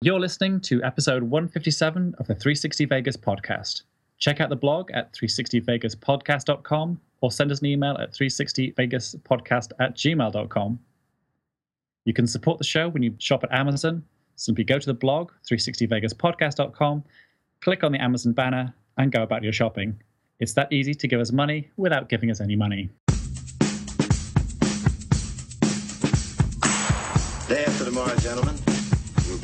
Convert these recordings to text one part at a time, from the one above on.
You're listening to episode 157 of the 360 Vegas podcast. Check out the blog at 360vegaspodcast.com or send us an email at 360vegaspodcast at gmail.com. You can support the show when you shop at Amazon. Simply go to the blog, 360vegaspodcast.com, click on the Amazon banner, and go about your shopping. It's that easy to give us money without giving us any money. Day after tomorrow, gentlemen,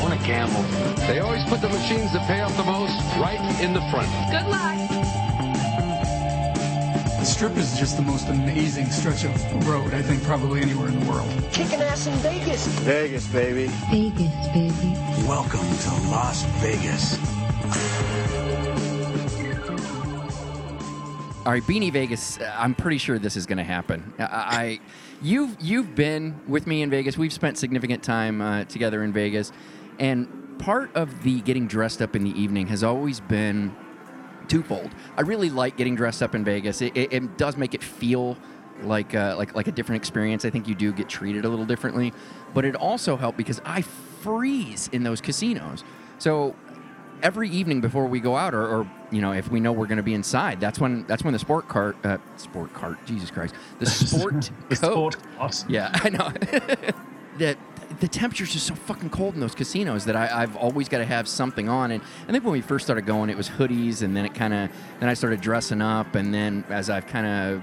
Want to gamble? They always put the machines that pay off the most right in the front. Good luck. The Strip is just the most amazing stretch of road, I think, probably anywhere in the world. Kicking ass in Vegas. Vegas, baby. Vegas, baby. Welcome to Las Vegas. All right, Beanie Vegas. I'm pretty sure this is going to happen. I, I, you've you've been with me in Vegas. We've spent significant time uh, together in Vegas, and part of the getting dressed up in the evening has always been twofold. I really like getting dressed up in Vegas. It, it, it does make it feel like uh, like like a different experience. I think you do get treated a little differently, but it also helped because I freeze in those casinos. So every evening before we go out, or, or you know, if we know we're going to be inside, that's when that's when the sport cart, uh, sport cart, Jesus Christ, the sport The coat. sport. Yeah, I know. that the temperature's just so fucking cold in those casinos that I, I've always got to have something on. And I think when we first started going, it was hoodies, and then it kind of then I started dressing up, and then as I've kind of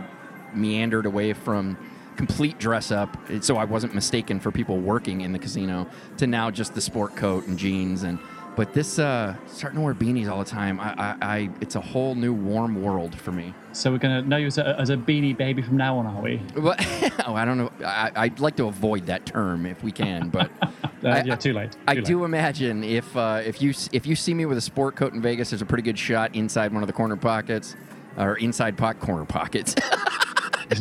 meandered away from complete dress up, so I wasn't mistaken for people working in the casino, to now just the sport coat and jeans and. But this uh, starting to wear beanies all the time, I, I, I it's a whole new warm world for me. So we're going to know you as a, as a beanie baby from now on, are we? Well, oh, I don't know. I, I'd like to avoid that term if we can, but Uh, I- yeah, too late. I late. do imagine if uh, if you if you see me with a sport coat in Vegas, there's a pretty good shot inside one of the corner pockets, or inside pocket corner pockets.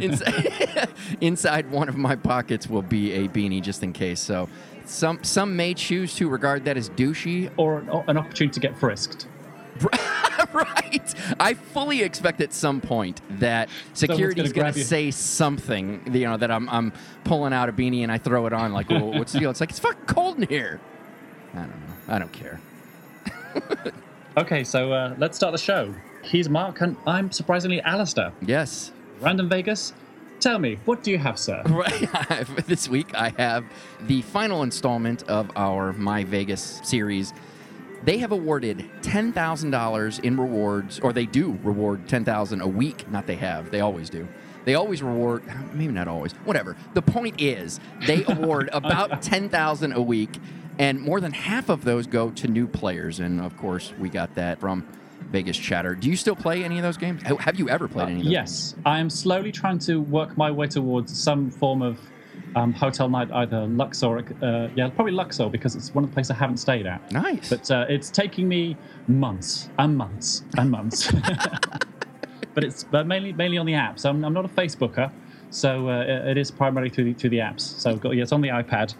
inside, inside one of my pockets will be a beanie just in case. So some some may choose to regard that as douchey. Or an, an opportunity to get frisked. right. I fully expect at some point that security's going to say something, you know, that I'm, I'm pulling out a beanie and I throw it on. Like, well, what's the deal? It's like, it's fucking cold in here. I don't know. I don't care. Okay, so uh, let's start the show. He's Mark, and I'm surprisingly Alistair. Yes. Random Vegas. Tell me, what do you have, sir? Right. this week, I have the final installment of our My Vegas series. They have awarded $10,000 in rewards, or they do reward 10000 a week. Not they have, they always do. They always reward, maybe not always, whatever. The point is, they award about 10000 a week, and more than half of those go to new players. And of course, we got that from Vegas Chatter. Do you still play any of those games? Have you ever played any of those? Yes, I am slowly trying to work my way towards some form of um, hotel night, either Luxor, uh, yeah, probably Luxor, because it's one of the places I haven't stayed at. Nice. But uh, it's taking me months and months and months. but it's but mainly mainly on the apps. I'm, I'm not a Facebooker, so uh, it it is primarily through the, through the apps. So I've got, yeah, it's on the iPad,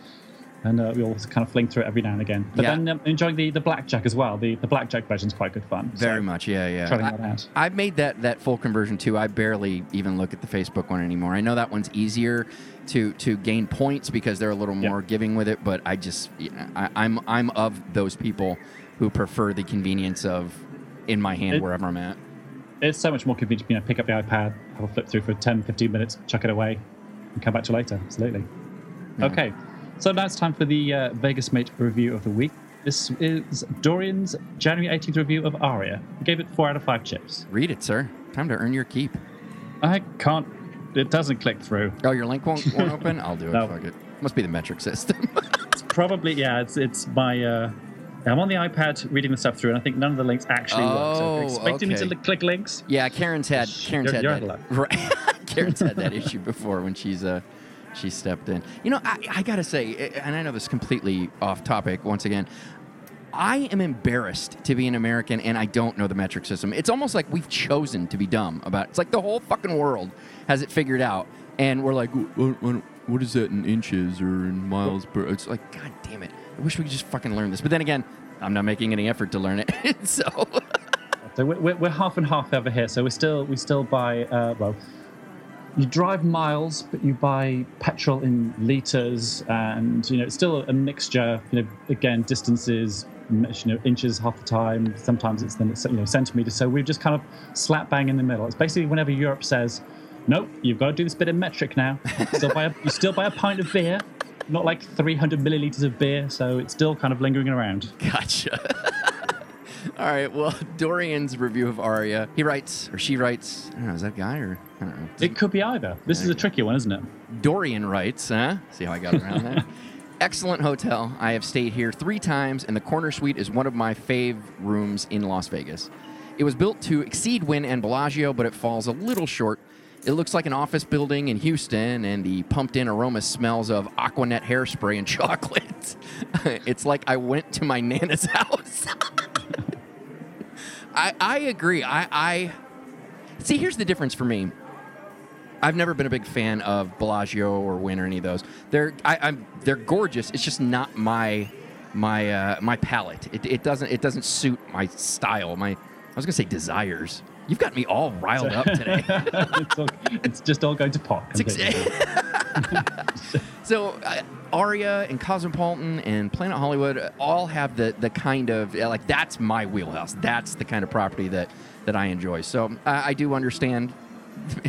and uh, we all kind of fling through it every now and again. But Yeah. then um, enjoying the, the blackjack as well. The the blackjack version's quite good fun. Very So much, yeah, yeah. Trying I, that out. I've made that that full conversion too. I barely even look at the Facebook one anymore. I know that one's easier to to gain points because they're a little Yeah. more giving with it. But I just, yeah, I, I'm I'm of those people who prefer the convenience of in my hand It- wherever I'm at. It's so much more convenient, you know, pick up the iPad, have a flip through for 10, 15 minutes, chuck it away, and come back to later. Absolutely. Yeah. Okay, so now it's time for the uh, Vegas Mate review of the week. This is Dorian's January 18th review of Aria. He gave it four out of five chips. Read it, sir. Time to earn your keep. I can't, it doesn't click through. Oh, your link won't, won't open. I'll do it. No. Fuck it. Must be the metric system. It's probably, yeah, it's it's my, uh, I'm on the iPad reading the stuff through, and I think none of the links actually work. So if you're Oh, expecting me to li- click links. yeah, Karen's had Karen's You're- had you're that. out of luck. Right. Karen's had that issue before when she's uh she stepped in. You know, I, I gotta say, and I know this is completely off topic once again. I am embarrassed to be an American and I don't know the metric system. It's almost like we've chosen to be dumb about. It's like the whole fucking world has it figured out, and we're like, what, is that in inches or in miles per? It's like, god damn it! I wish we could just fucking learn this. But then again, I'm not making any effort to learn it. so So we're, we're, we're half and half over here. So we still we still buy uh, well. You drive miles, but you buy petrol in liters, and you know it's still a mixture. You know, again, distances, you know, inches half the time. Sometimes it's then you know centimeters. So we've just kind of slap bang in the middle. It's basically whenever Europe says, "Nope, you've got to do this bit in metric now." Still buy a, you still buy a pint of beer, not like 300 milliliters of beer. So it's still kind of lingering around. Gotcha. All right. Well, Dorian's review of Aria. He writes, or she writes. I don't know. Is that guy or I don't know. It could be either. This is a tricky one, isn't it? Dorian writes, huh? See how I got around that? Excellent hotel. I have stayed here three times, and the corner suite is one of my fave rooms in Las Vegas. It was built to exceed Wynn and Bellagio, but it falls a little short. It looks like an office building in Houston, and the pumped in aroma smells of Aquanet hairspray and chocolate. it's like I went to my Nana's house. I, I agree. I, I see. Here's the difference for me. I've never been a big fan of Bellagio or Wynn or any of those. They're I, I'm they're gorgeous. It's just not my my uh, my palate. It, it doesn't it doesn't suit my style. My I was gonna say desires. You've got me all riled up today. it's, all, it's just all going to pot. Ex- so uh, Aria and Cosmopolitan and Planet Hollywood all have the the kind of like that's my wheelhouse. That's the kind of property that that I enjoy. So uh, I do understand.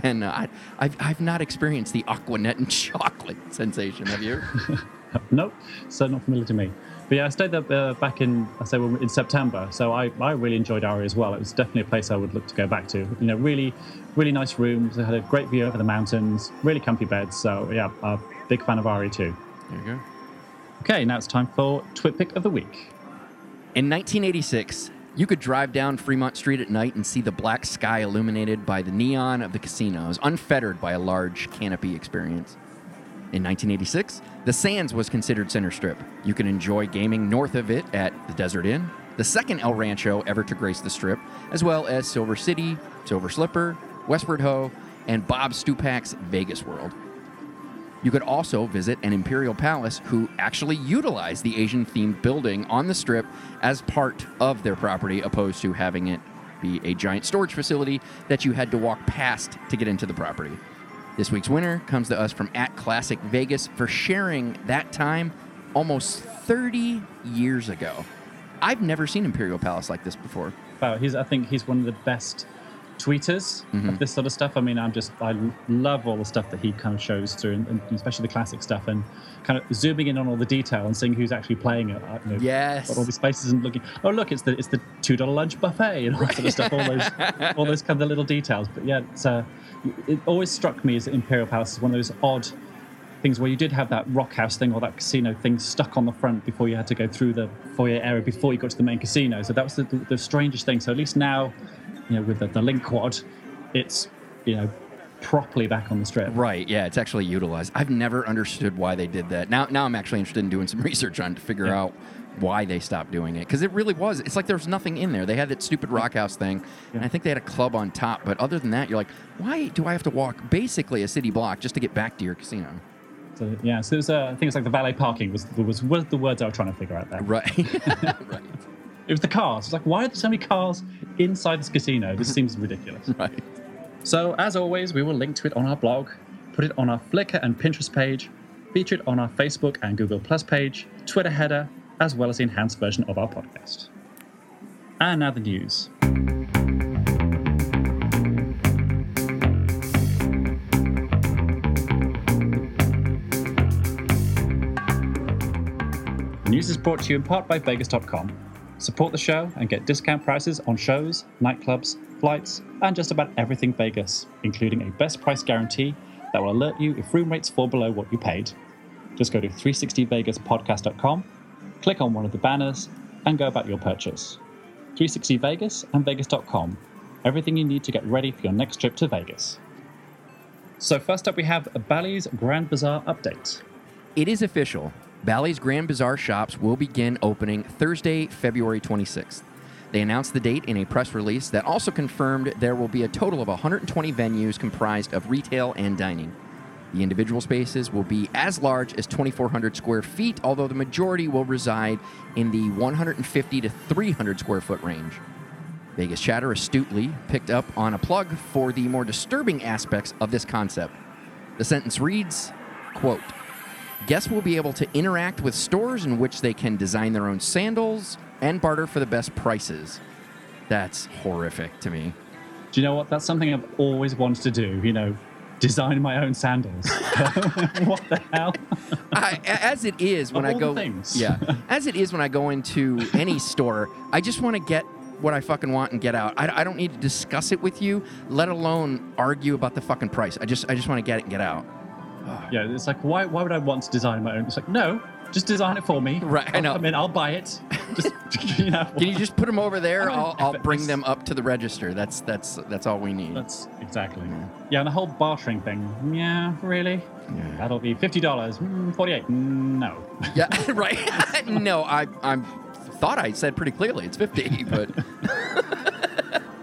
And uh, I, I've, I've not experienced the Aquanet and chocolate sensation. Have you? nope, so not familiar to me. But yeah, I stayed there uh, back in I say in September, so I, I really enjoyed Aria as well. It was definitely a place I would look to go back to. You know, really, really nice rooms. They had a great view over the mountains, really comfy beds. So yeah, a big fan of Aria too. There you go. Okay, now it's time for Twit Pick of the Week. In 1986, you could drive down Fremont Street at night and see the black sky illuminated by the neon of the casinos, unfettered by a large canopy experience. In 1986, the Sands was considered center strip. You can enjoy gaming north of it at the Desert Inn, the second El Rancho ever to grace the strip, as well as Silver City, Silver Slipper, Westward Ho, and Bob Stupak's Vegas World. You could also visit an Imperial Palace who actually utilized the Asian themed building on the strip as part of their property, opposed to having it be a giant storage facility that you had to walk past to get into the property. This week's winner comes to us from at Classic Vegas for sharing that time almost 30 years ago. I've never seen Imperial Palace like this before. Wow, he's I think he's one of the best tweeters of this sort of stuff. I mean, I'm just I love all the stuff that he kind of shows through, and, and especially the classic stuff, and kind of zooming in on all the detail and seeing who's actually playing it. You know, Yes. all these places and looking. Oh, look, it's the it's the two dollar lunch buffet and all that sort of stuff. All those all those kind of little details. But yeah, it's uh, it always struck me as Imperial Palace is one of those odd things where you did have that rock house thing or that casino thing stuck on the front before you had to go through the foyer area before you got to the main casino. So that was the, the, the strangest thing. So at least now, you know, with the, the LINQ quad, it's you know properly back on the strip. Right, yeah, it's actually utilized. I've never understood why they did that. Now now I'm actually interested in doing some research on to figure Yeah. out why they stopped doing it because it really was it's like there was nothing in there they had that stupid rock house thing and i think they had a club on top but other than that you're like why do i have to walk basically a city block just to get back to your casino So yeah, so it was, uh, I think it's like the valet parking was was was the words I was trying to figure out there. right right It was the cars. It's like why are there so many cars inside this casino? This seems ridiculous. right So, as always, we will link to it on our blog, put it on our Flickr and Pinterest page, feature it on our Facebook and Google Plus page, Twitter header, as well as the enhanced version of our podcast. And now the news. The news is brought to you in part by Vegas.com. Support the show and get discount prices on shows, nightclubs, flights, and just about everything Vegas, including a best price guarantee that will alert you if room rates fall below what you paid. Just go to 360vegaspodcast.com, click on one of the banners, and go about your purchase. 360 Vegas and Vegas.com. Everything you need to get ready for your next trip to Vegas. So, first up, we have Bally's Grand Bazaar update. it is official Bally's Grand Bazaar shops will begin opening Thursday, February 26th. They announced the date in a press release that also confirmed there will be a total of 120 venues comprised of retail and dining. The individual spaces will be as large as 2,400 square feet, although the majority will reside in the 150 to 300 square foot range. Vegas Chatter astutely picked up on a plug for the more disturbing aspects of this concept. The sentence reads, quote, Guests will be able to interact with stores in which they can design their own sandals and barter for the best prices. That's horrific to me. Do you know what? That's something I've always wanted to do. You know, design my own sandals. what the hell? I, as it is when Of I go, things. yeah, as it is when I go into any store, I just want to get what I fucking want and get out. I, I don't need to discuss it with you, let alone argue about the fucking price. I just, I just want to get it and get out. Yeah, it's like why? Why would I want to design my own? It's like no, just design it for me. Right, I I'll know. come in, I'll buy it. Just you know. Can you just put them over there? I I'll, I'll bring them up to the register. That's that's that's all we need. That's exactly. Yeah, and the whole bartering thing. Yeah, really? Yeah. That'll be fifty dollars. Mm, Forty-eight. Mm, No. Yeah, right. no, I I'm thought I said pretty clearly it's 50, but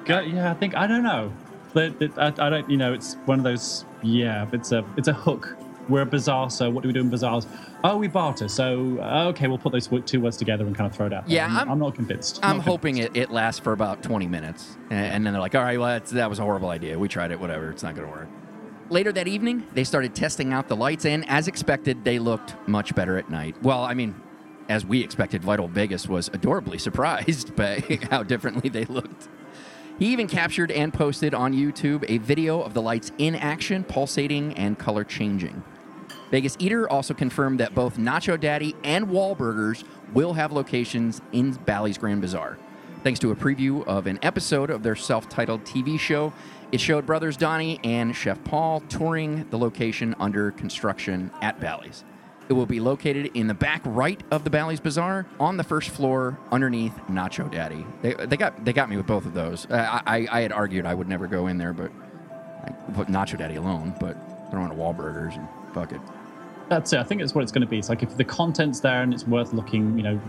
Go- yeah, I think I don't know. I, I don't. You know, it's one of those. Yeah, it's a it's a hook. We're a bazaar, so what do we do in bazaars? Oh, we barter. So uh, okay, we'll put those two words together and kind of throw it out. there. Yeah, I'm, I'm- not convinced. I'm Not hoping convinced. it, it lasts for about 20 minutes. And, and then they're like, all right, well, that's, that was a horrible idea. We tried it, whatever. It's not going to work. Later that evening, they started testing out the lights, and as expected, they looked much better at night. Well, I mean, as we expected, Vital Vegas was adorably surprised by how differently they looked. He even captured and posted on YouTube a video of the lights in action, pulsating and color changing. Vegas Eater also confirmed that both Nacho Daddy and Wahlburgers will have locations in Bally's Grand Bazaar. Thanks to a preview of an episode of their self titled TV show, it showed brothers Donnie and Chef Paul touring the location under construction at Bally's. It will be located in the back right of the Bally's Bazaar on the first floor underneath Nacho Daddy. They, they, got, they got me with both of those. I, I, I had argued I would never go in there, but I put Nacho Daddy alone, but throw in a Wahlburgers and fuck it. That's it. I think it's what it's going to be. It's like if the content's there and it's worth looking, you know,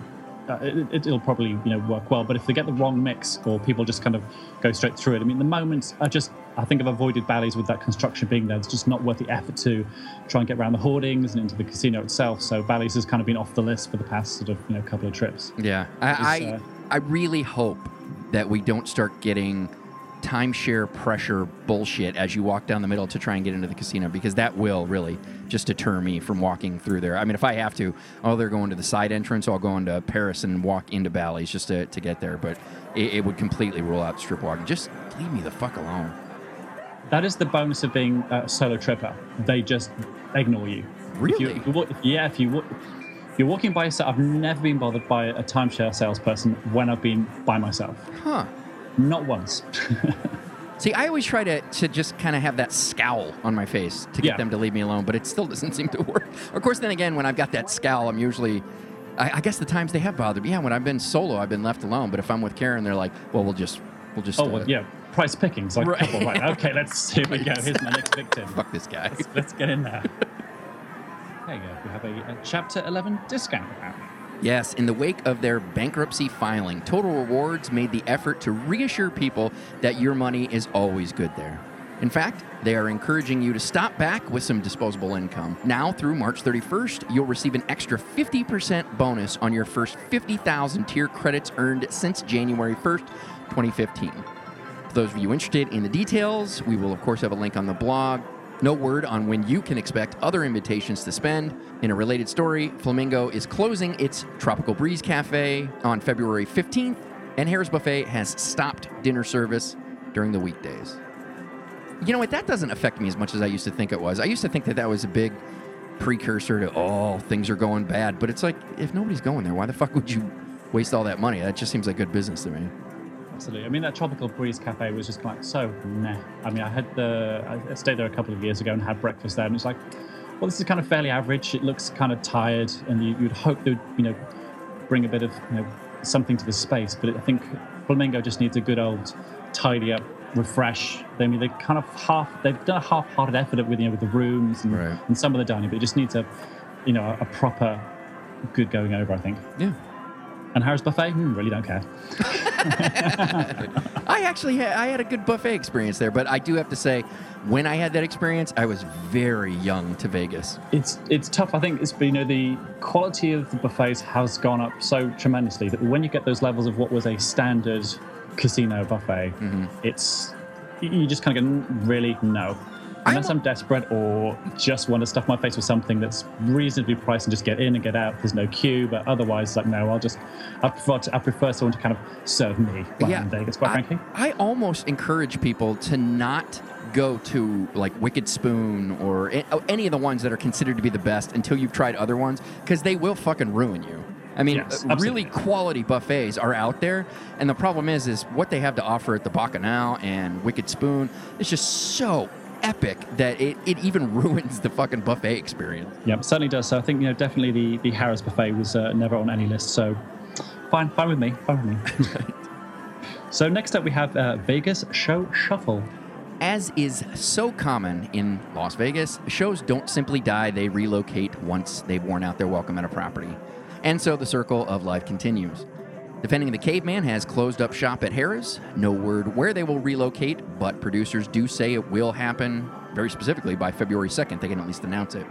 uh, it, it'll probably you know work well. But if they get the wrong mix or people just kind of go straight through it, I mean, the moment I just I think I've avoided Bally's with that construction being there. It's just not worth the effort to try and get around the hoardings and into the casino itself. So Bally's has kind of been off the list for the past sort of you know couple of trips. Yeah, I I, uh, I really hope that we don't start getting timeshare pressure bullshit as you walk down the middle to try and get into the casino because that will really just deter me from walking through there. I mean, if I have to, oh, they're going to the side entrance, I'll go into Paris and walk into Bally's just to, to get there. But it, it would completely rule out strip walking. Just leave me the fuck alone. That is the bonus of being a solo tripper. They just ignore you. Really? if you yeah, if you you're walking by yourself, I've never been bothered by a timeshare salesperson when I've been by myself. Huh. Not once. See, I always try to, to just kind of have that scowl on my face to get Yeah. them to leave me alone, but it still doesn't seem to work. Of course, then again, when I've got that scowl, I'm usually, I, I guess the times they have bothered me. Yeah, when I've been solo, I've been left alone. But if I'm with Karen, they're like, well, we'll just, we'll just, oh, uh, well, yeah. Price picking. So Right. right. right. Okay, let's here we go. Here's my next victim. fuck this guy. Let's, let's get in there. There you go. We have a, a chapter 11 discount. Yes, in the wake of their bankruptcy filing, Total Rewards made the effort to reassure people that your money is always good there. In fact, they are encouraging you to stop back with some disposable income. Now, through March 31st, you'll receive an extra 50% bonus on your first 50,000 tier credits earned since January 1st, 2015. For those of you interested in the details, we will, of course, have a link on the blog. No word on when you can expect other invitations to spend. In a related story, Flamingo is closing its Tropical Breeze Cafe on February 15th, and Harrah's Buffet has stopped dinner service during the weekdays. You know what? That doesn't affect me as much as I used to think it was. I used to think that that was a big precursor to, oh, things are going bad. But it's like, if nobody's going there, why the fuck would you waste all that money? That just seems like good business to me. Absolutely. I mean, that Tropical Breeze Cafe was just like so meh. I mean, I had the, I stayed there a couple of years ago and had breakfast there, and it's like, well, this is kind of fairly average. It looks kind of tired, and you, you'd hope they'd, you know, bring a bit of, you know, something to the space. But I think Flamingo just needs a good old tidy up, refresh. I mean, they kind of half, they've done a half-hearted effort with, you know, with the rooms and, Right. and some of the dining, but it just needs a, you know, a proper good going over, I think. Yeah. And Harrah's Buffet, hmm, really don't care. I actually had, I had a good buffet experience there, but I do have to say, when I had that experience, I was very young to Vegas. It's it's tough. I think it's you know the quality of the buffets has gone up so tremendously that when you get those levels of what was a standard casino buffet, Mm-hmm. it's you- you just kind of go really no. Unless I'm, desperate or just want to stuff my face with something that's reasonably priced and just get in and get out. There's no queue, but otherwise, like no, I'll just I prefer to, I prefer someone to kind of serve me I'm Vegas. Quite I, frankly, I almost encourage people to not go to like Wicked Spoon or any of the ones that are considered to be the best until you've tried other ones because they will fucking ruin you. I mean, Yes, uh, really quality buffets are out there, and the problem is, is what they have to offer at the Bacchanal and Wicked Spoon is just so epic that it, it even ruins the fucking buffet experience. yeah, it certainly does. So I think you know definitely the the Harrah's buffet was uh, never on any list. So fine, fine with me, fine with me. so next up we have uh, Vegas Show Shuffle. As is so common in Las Vegas, shows don't simply die, they relocate once they've worn out their welcome at a property. And so the circle of life continues. Defending the Caveman has closed up shop at Harrah's. No word where they will relocate, but producers do say it will happen very specifically by February 2nd. They can at least announce it.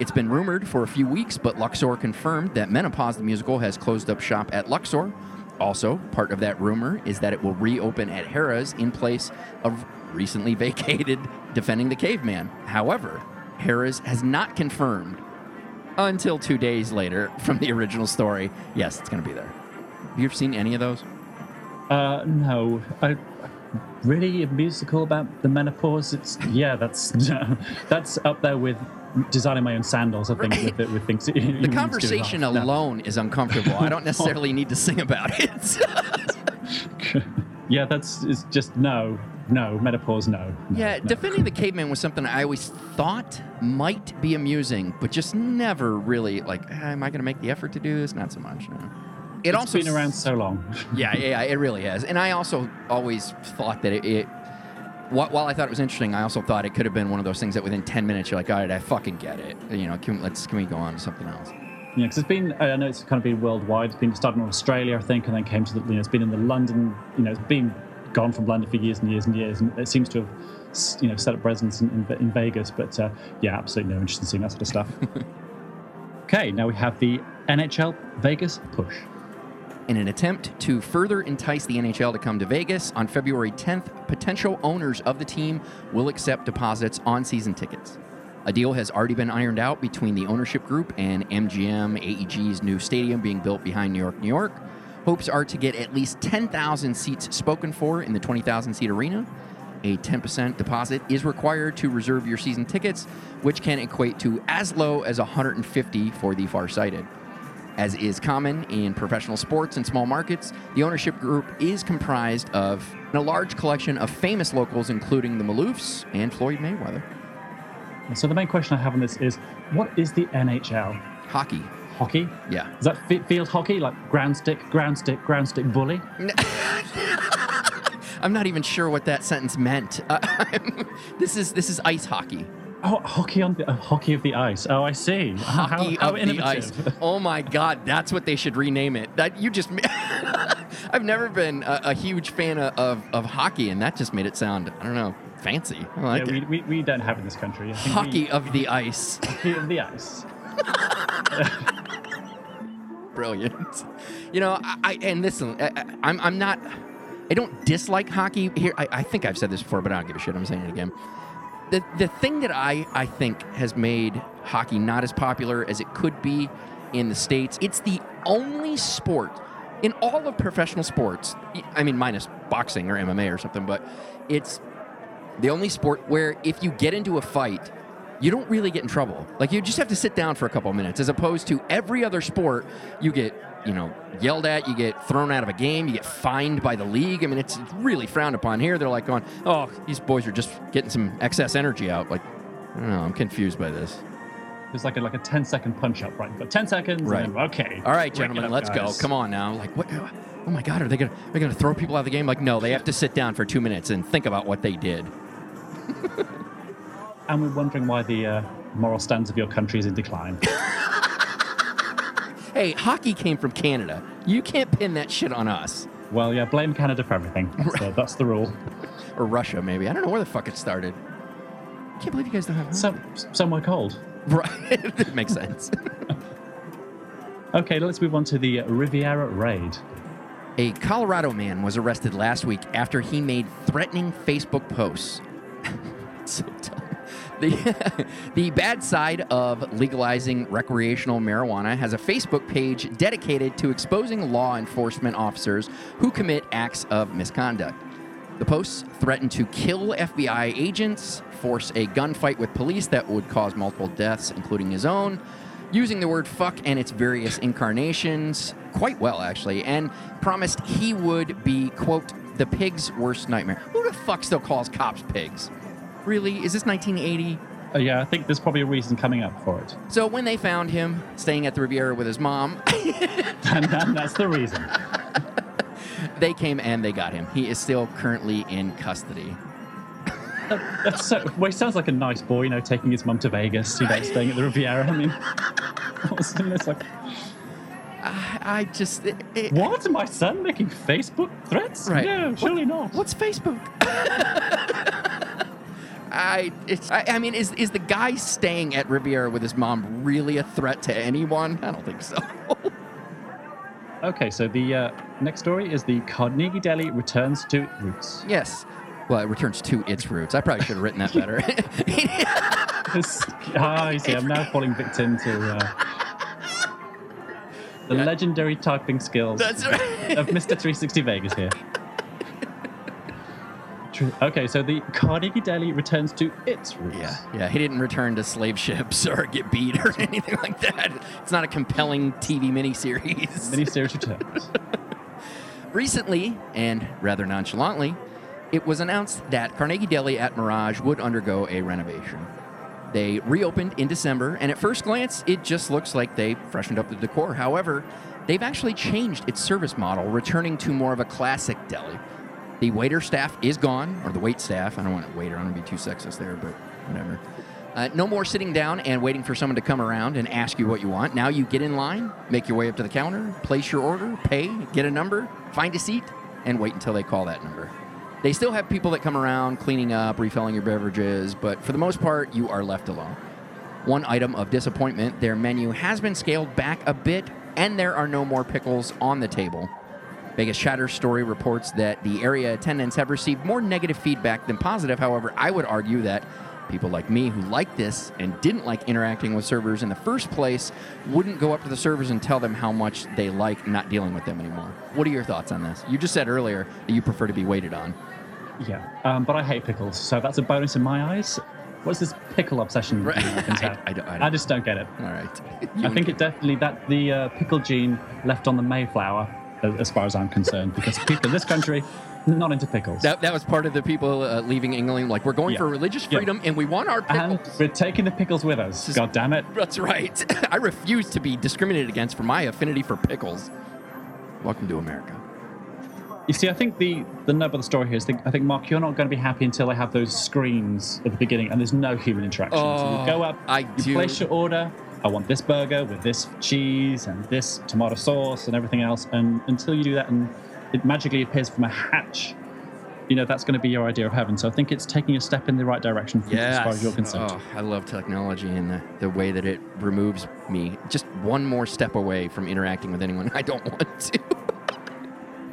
It's been rumored for a few weeks, but Luxor confirmed that Menopause the Musical has closed up shop at Luxor. Also, part of that rumor is that it will reopen at Harrah's in place of recently vacated Defending the Caveman. However, Harrah's has not confirmed until two days later from the original story. Yes, it's going to be there. Have you ever seen any of those? Uh, no, I, really a musical about the menopause. It's yeah, that's that's up there with designing my own sandals. I think Right. with, with things. The conversation alone is uncomfortable. I don't necessarily need to sing about it. yeah, that's it's just no, no menopause. No. no, Yeah, no. defending the caveman was something I always thought might be amusing, but just never really like. "Ah, Am I going to make the effort to do this? Not so much. No. It It's also been around so long. Yeah, yeah, it really has. And I also always thought that it. it while I thought it was interesting, I also thought it could have been one of those things that within ten minutes you're like, all right, I fucking get it. You know, can, let's can we go on to something else? Yeah, because it's been, I know it's kind of been worldwide. It's been started in Australia, I think, and then came to the, you know, it's been in the London, you know, it's been gone from London for years and years and years, and it seems to have, you know, set up presence in, in, in Vegas. But uh, yeah, absolutely no interest in seeing that sort of stuff. okay, now we have the NHL Vegas push. In an attempt to further entice the NHL to come to Vegas on February 10th, potential owners of the team will accept deposits on season tickets. A deal has already been ironed out between the ownership group and MGM AEG's new stadium being built behind New York, New York. Hopes are to get at least 10,000 seats spoken for in the 20,000 seat arena. A 10% deposit is required to reserve your season tickets, which can equate to as low as 150 for the farsighted. As is common in professional sports and small markets, the ownership group is comprised of a large collection of famous locals, including the Maloofs and Floyd Mayweather. So the main question I have on this is, what is the NHL? Hockey. Hockey? Yeah. Is that fi- field hockey, like ground stick, ground stick, ground stick bully? I'm not even sure what that sentence meant. Uh, this is this is ice hockey. Oh, hockey on the uh, hockey of the ice. Oh, I see. How- Hockey how, of the ice. innovative. Oh my God, that's what they should rename it. That you just. I've never been a, a huge fan of, of, of hockey, and that just made it sound I don't know fancy. I like Yeah, we, we, we don't have it in this country. Hockey We, of the ice. hockey of the ice. brilliant. You know, I, I and listen, I, I- I'm I'm not. I don't dislike hockey here. I, I think I've said this before, but I don't give a shit. I'm saying it again. The the thing that I I think has made hockey not as popular as it could be in the states. It's the only sport in all of professional sports. I mean, minus boxing or MMA or something, but it's the only sport where if you get into a fight, you don't really get in trouble. Like you just have to sit down for a couple minutes, as opposed to every other sport, you get you know yelled at, you get thrown out of a game, you get fined by the league. I mean, it's really frowned upon. Here, they're like going, "Oh, these boys are just getting some excess energy out." Like, I don't know, I'm confused by this. It's like a like a 10 second punch up, right? You've 10 seconds. Right. Then, okay. All right, gentlemen, up, let's go. Come on now. Like, what? Oh my God, are they gonna are they gonna throw people out of the game? Like, no, they have to sit down for two minutes and think about what they did. And we're wondering why the uh, moral standards of your country is in decline. hey, hockey came from Canada. You can't pin that shit on us. Well, yeah, blame Canada for everything. That's, the, that's the rule. Or Russia, maybe. I don't know where the fuck it started. I can't believe you guys don't have So, somewhere cold. Right. that makes sense. Okay, let's move on to the Riviera raid. A Colorado man was arrested last week after he made threatening Facebook posts. so dumb. The, the bad side of legalizing recreational marijuana has a Facebook page dedicated to exposing law enforcement officers who commit acts of misconduct. The posts threaten to kill FBI agents, force a gunfight with police that would cause multiple deaths, including his own, using the word fuck and its various incarnations quite well, actually, and promised he would be, quote, the pig's worst nightmare. Who the fuck still calls cops pigs? Really? Is this 1980? Uh, yeah, I think there's probably a reason coming up for it. So when they found him staying at the Riviera with his mom, And, and that's the reason. they came and they got him. He is still currently in custody. That's so, well, he sounds like a nice boy, you know, taking his mum to Vegas, you know, staying at the Riviera. I mean, this? Like, I, I just. it- it- what? My son making Facebook threats? Right. No, surely not. What's Facebook? I, it's, I, I mean, is is the guy staying at Riviera with his mom really a threat to anyone? I don't think so. Okay, so the uh, next story is the Carnegie Deli returns to its roots. yes. Well, it returns to its roots. I probably should have written that better. Ah, you see, I'm now falling victim to uh, the Yeah. legendary typing skills That's right. of Mr. 360 Vegas here. True. Okay, so the Carnegie Deli returns to its roots. Yeah, yeah. He didn't return to slave ships or get beat or anything like that. It's not a compelling TV miniseries. Miniseries returns. Recently, and rather nonchalantly, it was announced that Carnegie Deli at Mirage would undergo a renovation. They reopened in December, and at first glance, it just looks like they freshened up the decor. However, they've actually changed its service model, returning to more of a classic deli. The waiter staff is gone, or the wait staff. I don't want to waiter, I don't want to be too sexist there, but whatever. Uh, no more sitting down and waiting for someone to come around and ask you what you want. Now you get in line, make your way up to the counter, place your order, pay, get a number, find a seat, and wait until they call that number. They still have people that come around cleaning up, refilling your beverages, but for the most part, you are left alone. One item of disappointment their menu has been scaled back a bit, and there are no more pickles on the table. Vegas Chatter Story reports that the area attendants have received more negative feedback than positive. However, I would argue that people like me who like this and didn't like interacting with servers in the first place wouldn't go up to the servers and tell them how much they like not dealing with them anymore. What are your thoughts on this? You just said earlier that you prefer to be waited on. Yeah, um, but I hate pickles, so that's a bonus in my eyes. What's this pickle obsession? Right. I- I don't- I I don't- just don't get it. All right. I think it definitely that the uh, pickle gene left on the Mayflower, as, as far as I'm concerned, because people in this country not into pickles. that, that was part of the people uh, leaving England. Like, we're going Yeah. for religious Yeah. freedom and we want our and pickles. we're taking the pickles with us. God damn it! That's right. I refuse to be discriminated against for my affinity for pickles. Welcome to America. You see, I think the the nub of the story here is think, I think Mark, you're not going to be happy until they have those screens at the beginning and there's no human interaction. so Oh, you go up, I you do- place your order. I want this burger with this cheese and this tomato sauce and everything else. And until you do that, and it magically appears from a hatch, you know that's going to be your idea of heaven. So I think it's taking a step in the right direction from, as far as you're concerned. Oh, I love technology and the, the way that it removes me just one more step away from interacting with anyone I don't want to.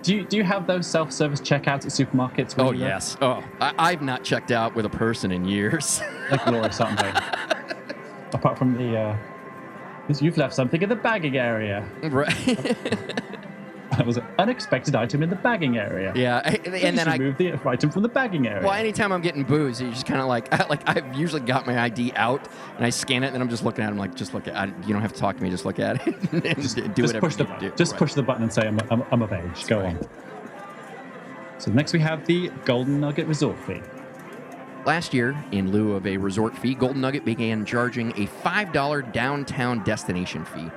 Do you do you have those self-service checkouts at supermarkets? Oh, yes. Oh, I, I've not checked out with a person in years. like glorious, aren't? Apart from the, uh, you've left something in the bagging area. right. That was an unexpected item in the bagging area. yeah. I- And then I. remove the item from the bagging area. Well, anytime I'm getting booze, you just kind of like, like I've usually got my ID out and I scan it, and then I'm just looking at it. I'm like, just look at. I, you don't have to talk to me. Just look at it. and do just whatever push the do. just Right. push the button and say I'm, I'm, I'm of age. Go right. on. So next we have the Golden Nugget Resort fee. Last year, in lieu of a resort fee, Golden Nugget began charging a $5 downtown destination fee.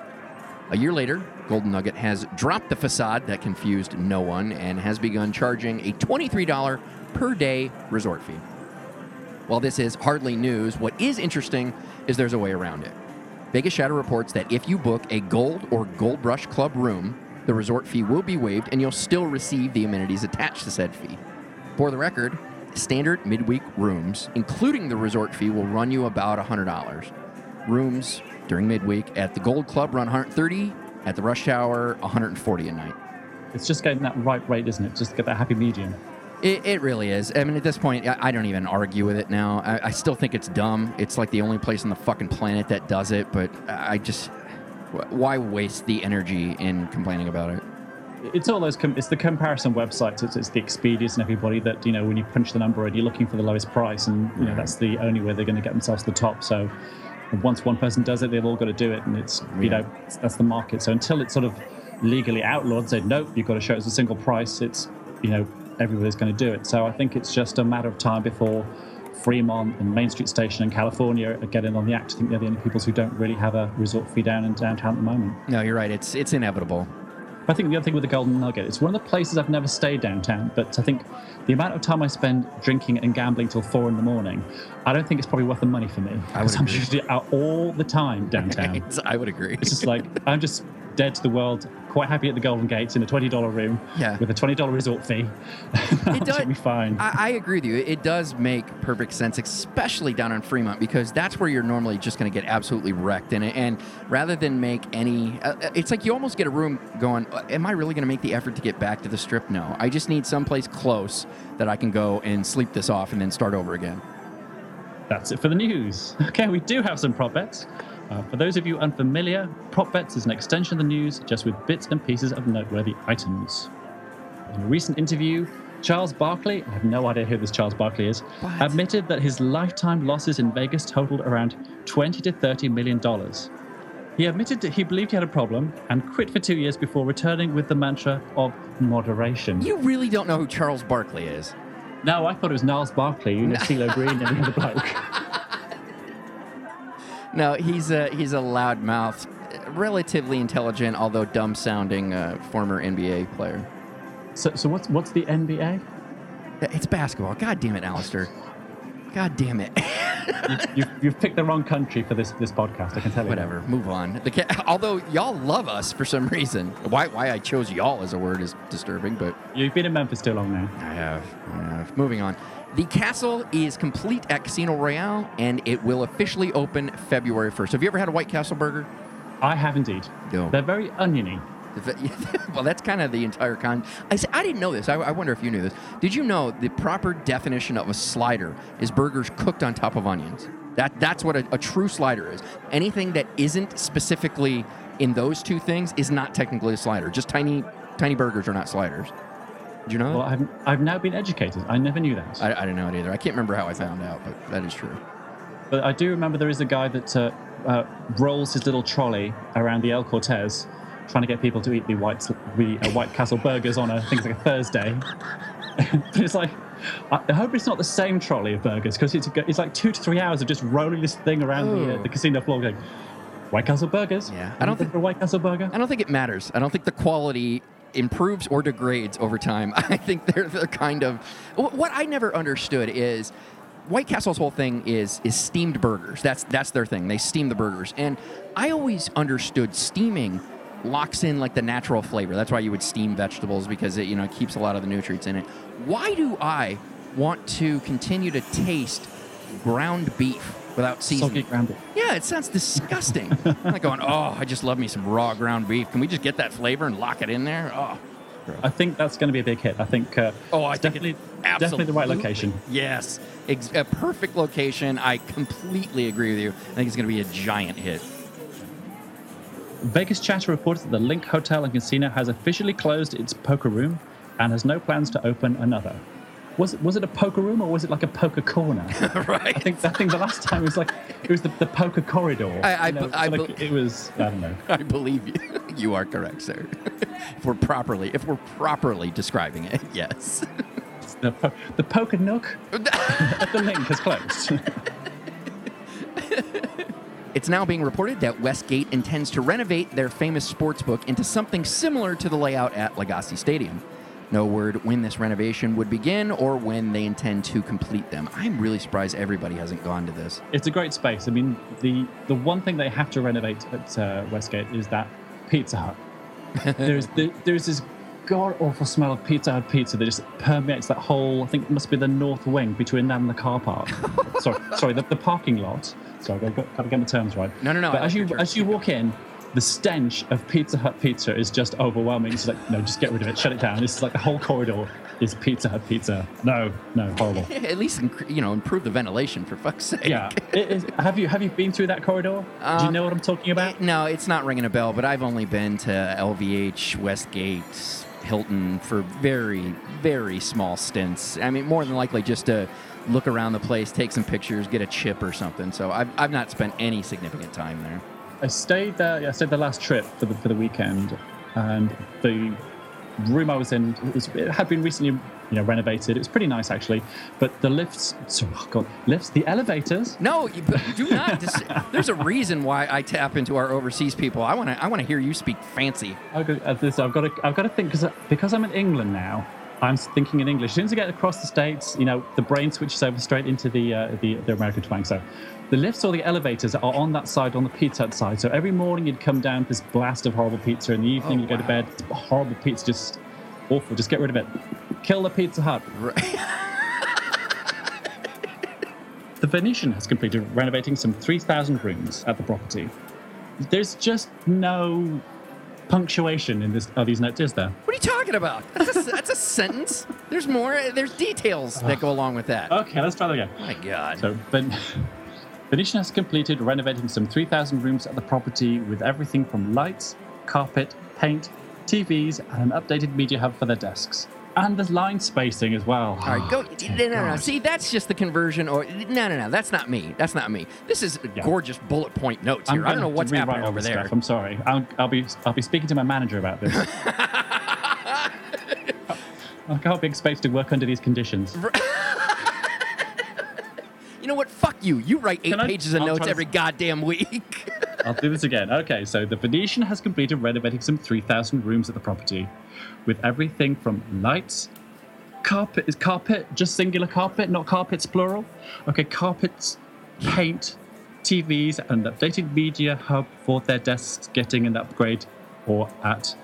A year later, Golden Nugget has dropped the facade that confused no one and has begun charging a $23 per day resort fee. While this is hardly news, what is interesting is there's a way around it. Vegas Chatter reports that if you book a Gold or Gold Rush Club room, the resort fee will be waived and you'll still receive the amenities attached to said fee. For the record, standard midweek rooms, including the resort fee, will run you about $100. Rooms during midweek at the Gold Club run 130, at the Rush hour 140 a night. It's just getting that right rate, isn't it? Just to get that happy medium. It, it really is. I mean, at this point, I, I don't even argue with it now. I, I still think it's dumb. It's like the only place on the fucking planet that does it, but I just. Why waste the energy in complaining about it? It's all those. Com- it's the comparison websites. It's, it's the Expedias and everybody that you know when you punch the number in, you're looking for the lowest price, and you know that's the only way they're going to get themselves to the top. So once one person does it, they've all got to do it, and it's you Yeah. know that's the market. So until it's sort of legally outlawed, said nope, you've got to show it as a single price. It's you know everybody's going to do it. So I think it's just a matter of time before Fremont and Main Street Station in California are getting on the act. I think they're the only people who don't really have a resort fee down in downtown at the moment. No, you're right. It's it's inevitable. I think the other thing with the Golden Nugget, it's one of the places I've never stayed downtown, but I think the amount of time I spend drinking and gambling till four in the morning, I don't think it's probably worth the money for me. I would Because I'm usually out all the time downtown. I would agree. it's just like, I'm just dead to the world, quite happy at the Golden Gates in a $20 room Yeah. with a $20 resort fee. It does- be fine. I, I agree with you. It does make perfect sense, especially down in Fremont, because that's where you're normally just going to get absolutely wrecked. And and rather than make any, uh, it's like you almost get a room going. "Uh, Am I really going to make the effort to get back to the strip? No, I just need someplace close that I can go and sleep this off and then start over again. That's it for the news. Okay, we do have some prop bets. Uh, for those of you unfamiliar, prop bets is an extension of the news, just with bits and pieces of noteworthy items. In a recent interview, Charles Barkley, I have no idea who this Charles Barkley is, What? admitted that his lifetime losses in Vegas totaled around 20 to 30 million dollars. He admitted that he believed he had a problem and quit for two years before returning with the mantra of moderation. You really don't know who Charles Barkley is. No, I thought it was Gnarls Barkley, you know, CeeLo Green and the other bloke. No, he's a he's a loudmouth, relatively intelligent, although dumb-sounding uh, former NBA player. So, so what's what's the NBA? It's basketball. God damn it, Alistair. God damn it. You've, you've picked the wrong country for this this podcast. I can tell you. Whatever. Move on. The ca- although y'all love us for some reason. Why why I chose y'all as a word is disturbing, but You've been in Memphis too long now. I have. I have. Moving on. The castle is complete at Casino Royale, and it will officially open February 1st. Have you ever had a White Castle burger? I have indeed. No. They're very oniony. well, that's kind of the entire con. I, I didn't know this. I, I wonder if you knew this. Did you know the proper definition of a slider is burgers cooked on top of onions? That that's what a, a true slider is. Anything that isn't specifically in those two things is not technically a slider. Just tiny tiny burgers are not sliders. Did you know Well. I've I've now been educated. I never knew that. I, I didn't know it either. I can't remember how I found out, but that is true. but I do remember there is a guy that uh, uh, rolls his little trolley around the El Cortez, trying to get people to eat the white the uh, White Castle burgers on a I think it's like a Thursday. but it's like. I hope it's not the same trolley of burgers because it's, it's like two to three hours of just rolling this thing around the, uh, the casino floor going, White Castle burgers? Yeah, I don't think- for a White Castle burger. I don't think it matters. I don't think the quality improves or degrades over time. I think they're the kind of what I never understood is White Castle's whole thing is is steamed burgers. That's that's their thing. They steam the burgers, and I always understood steaming locks in like the natural flavor. That's why you would steam vegetables because it you know keeps a lot of the nutrients in it. Why do I want to continue to taste ground beef without seasoning? Ground beef. Yeah, it sounds disgusting. I'm like going, oh, I just love me some raw ground beef. Can we just get that flavor and lock it in there? Oh, I think that's going to be a big hit. I think. Uh, oh, I think definitely, it- definitely the right location. Yes, Ex- a perfect location. I completely agree with you. I think it's going to be a giant hit. Vegas Chatter reports that the LINQ Hotel and Casino has officially closed its poker room and has no plans to open another. Was it, was it a poker room or was it like a poker corner? right. I think I think the last time it was like it was the, the poker corridor. I- I You know, I like be- it was I don't know. I believe you. You are correct, sir. if we're properly, if we're properly describing it, yes. The, po- the poker nook at the LINQ has closed. It's now being reported that Westgate intends to renovate their famous sports book into something similar to the layout at Lagasse's Stadium. No word when this renovation would begin or when they intend to complete them. I'm really surprised everybody hasn't gone to this. It's a great space. I mean, the the one thing they have to renovate at uh, Westgate is that Pizza Hut. there's the, there's this god awful smell of Pizza Hut pizza that just permeates that whole. I think it must be the north wing between that and the car park. sorry, sorry, the, the parking lot. Sorry, I've got, got to get my terms right. No, no, no, But I as you as you walk in. The stench of Pizza Hut pizza is just overwhelming. It's like, no, just get rid of it, shut it down. This is like the whole corridor is Pizza Hut pizza. No, no, horrible. At least, you know, improve the ventilation for fuck's sake. Yeah. It is, have you have you been through that corridor? Do you Um, know what I'm talking about? No, it's not ringing a bell, but I've only been to LVH, Westgate, Hilton for very, very small stints. I mean, more than likely just to look around the place, take some pictures, get a chip or something. So I've, I've not spent any significant time there. I stayed there. Yeah, I stayed the last trip for the for the weekend, and the room I was in it, was, it had been recently you know renovated. It was pretty nice actually, but the lifts. Sorry, oh God, lifts. The elevators. No, you, do not. Dis- there's a reason why I tap into our overseas people. I want to. I want to hear you speak fancy. I've got, uh, this, I've got to I've got to think because because I'm in England now. I'm thinking in English. As soon as I get across the states, you know, the brain switches over straight into the uh, the, the American twang. So, the lifts or the elevators are on that side, on the Pizza Hut side. So every morning you'd come down this blast of horrible pizza. In the evening Oh, you go to bed, horrible pizza, just awful. Just get rid of it. Kill the Pizza Hut. Right. The Venetian has completed renovating some 3,000 rooms at the property. There's just no punctuation in this. Are these notes? Is there? What are you talking about? That's a, that's a sentence. There's more. There's details that go along with that. Okay, let's try that again. My God. So, Ven- Venetian has completed renovating some 3,000 rooms at the property with everything from lights, carpet, paint, TVs, and an updated media hub for their desks. And there's line spacing as well. All right, go. Oh, no, no, no. See, that's just the conversion. Or no, no, no. That's not me. That's not me. This is Yeah. gorgeous bullet point notes I'm here. I don't know what's happening over there. Stuff. I'm sorry. I'll, I'll be I'll be speaking to my manager about this. I can't be expected to work under these conditions. You know what? Fuck you. You write eight Can I- pages of I'll notes every goddamn week. I'll do this again. Okay, so the Venetian has completed renovating some 3,000 rooms at the property with everything from lights, carpet. Is carpet just singular carpet, not carpets plural? Okay, carpets, paint, TVs, and updated media hub for their desks getting an upgrade or at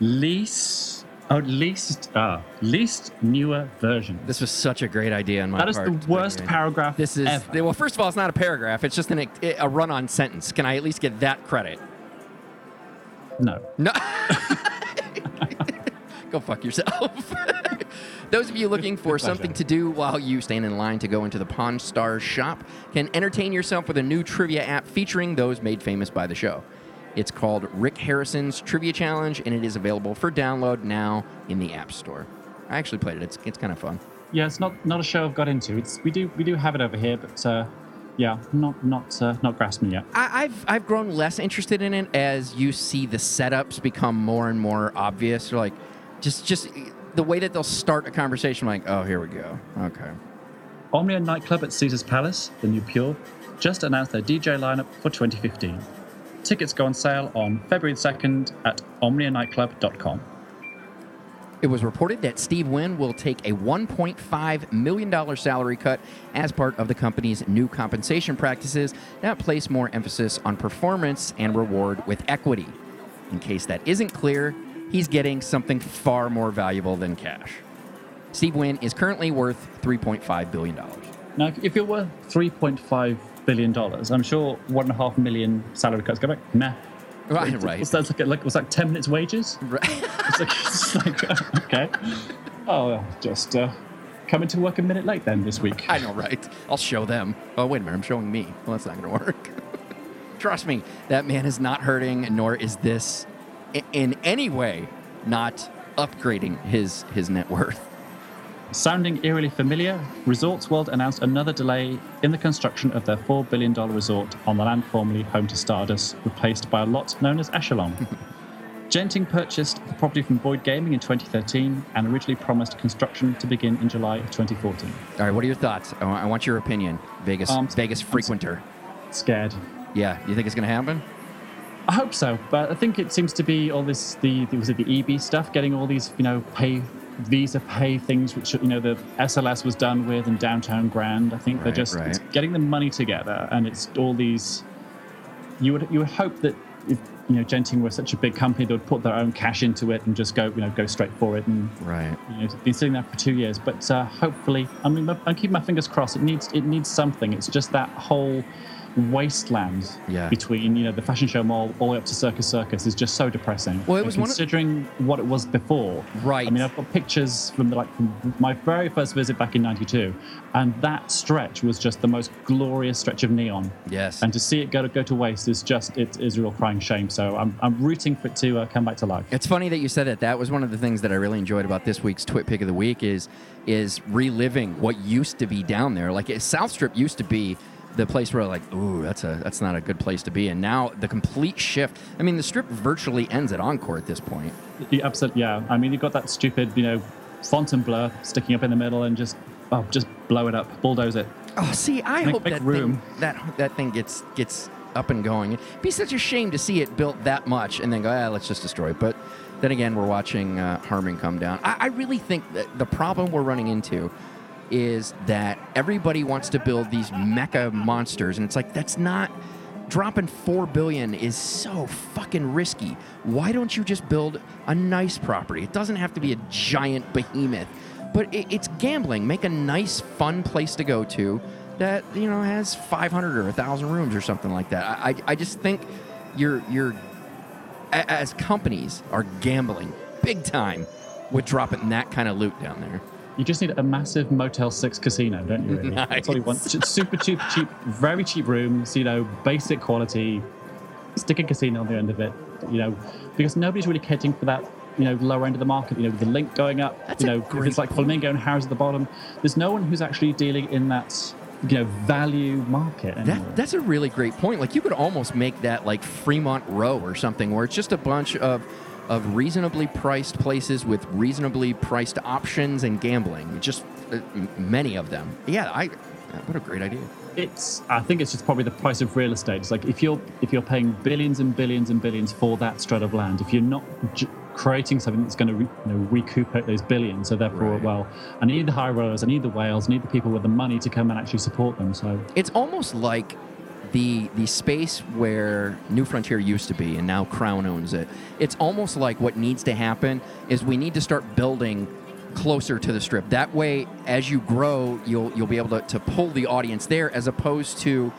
least. Oh, least, ah, least newer version. this was such a great idea on my That is part. the to worst in. paragraph This is ever. well. First of all, it's not a paragraph. It's just an, a run-on sentence. Can I at least get that credit? No. No. Go fuck yourself. Those of you looking for something to do while you stand in line to go into the Pawn Stars shop can entertain yourself with a new trivia app featuring those made famous by the show. It's called Rick Harrison's Trivia Challenge, and it is available for download now in the App Store. I actually played it. It's, it's kind of fun. Yeah, it's not not a show I've got into. It's we do we do have it over here, but uh, yeah, not not uh, not grasping yet. I, I've I've grown less interested in it as you see the setups become more and more obvious. Or like, just just the way that they'll start a conversation, like, oh, here we go. Okay. Omnia nightclub at Caesar's Palace, the new Pure, just announced their DJ lineup for 2015. Tickets go on sale on February 2nd at omnianightclub.com. It was reported that Steve Wynn will take a $1.5 million salary cut as part of the company's new compensation practices that place more emphasis on performance and reward with equity. In case that isn't clear, he's getting something far more valuable than cash. Steve Wynn is currently worth $3.5 billion. Now, if- if you're worth 3.5 billion dollars, I'm sure one and a half million salary cuts go back. Nah. Right, right. Was that like, like was that 10 minutes wages? Right. It's like, it's like okay. Oh, just uh, coming to work a minute late then this week. I know, right? I'll show them. Oh, wait a minute. I'm showing me. Well, that's not going to work. Trust me, that man is not hurting, nor is this in any way not upgrading his his net worth. Sounding eerily familiar, Resorts World announced another delay in the construction of their $4 billion resort on the land formerly home to Stardust, replaced by a lot known as Echelon. Genting purchased the property from Boyd Gaming in 2013 and originally promised construction to begin in July of 2014. All right, what are your thoughts? I want your opinion, Vegas Um, Vegas frequenter. Scared. Yeah, you think it's going to happen? I hope so, but I think it seems to be all this the was it the EB stuff, getting all these you know pay Visa Pay things, which you know the SLS was done with, and Downtown Grand. I think they're just right. getting the money together, and it's all these. You would you would hope that if you know Genting were such a big company, they would put their own cash into it and just go you know go straight for it and Right. you know, it's been sitting there for two years, but uh, hopefully, I mean, I'm keeping my fingers crossed. It needs it needs something. It's just that whole wasteland Yeah. between you know the fashion show mall all the way up to Circus Circus is just so depressing. Well, it was one of- considering what it was before. Right. I mean, I've got pictures from the, like from my very first visit back in '92, and that stretch was just the most glorious stretch of neon. Yes. And to see it go to go to waste is just it is a real crying shame. So I'm I'm rooting for it to uh, come back to life. It's funny that you said that. That was one of the things that I really enjoyed about this week's Twit Pick of the Week is is reliving what used to be down there. Like South Strip used to be the place where like, ooh, that's a that's not a good place to be. And now the complete shift. I mean, the strip virtually ends at Encore at this point. Yeah, absolutely. Yeah, I mean, you've got that stupid, you know, Fontainebleau sticking up in the middle and just, oh, just blow it up, bulldoze it. Oh, see, I Make- hope make that room. thing that that thing gets gets up and going. It'd be such a shame to see it built that much and then go, ah, let's just destroy it. But then again, we're watching uh, Harmon come down. I, I really think that the problem we're running into is that everybody wants to build these mecha monsters, and it's like that's not dropping four billion is so fucking risky. Why don't you just build a nice property? It doesn't have to be a giant behemoth, but it, it's gambling. Make a nice, fun place to go to that you know has 500 or 1,000 rooms or something like that. I, I, I just think you're you're as companies are gambling big time with dropping that kind of loot down there. You just need a massive Motel 6 casino, don't you? Really? That's all you want. Super cheap, cheap, very cheap rooms, you know, basic quality, stick a casino on the end of it, you know, because nobody's really catering for that, you know, lower end of the market, you know, with the link going up, That's you know, if it's like Flamingo and Harrah's at the bottom. There's no one who's actually dealing in that, you know, value market. That, that's a really great point. Like you could almost make that like Fremont Row or something, where it's just a bunch of of reasonably priced places with reasonably priced options and gambling. Just uh, many of them. Yeah, I. What a great idea. it's i think it's just probably the price of real estate it's like if you're if you're paying billions and billions and billions for that strut of land if you're not j- creating something that's going to re, you know, recoup those billions so therefore Right. well i need the high rollers i need the whales i need the people with the money to come and actually support them so It's almost like the the space where New Frontier used to be, and now Crown owns it. It's almost like what needs to happen is we need to start building closer to the strip. That way, as you grow, you'll you'll be able to, to pull the audience there, as opposed to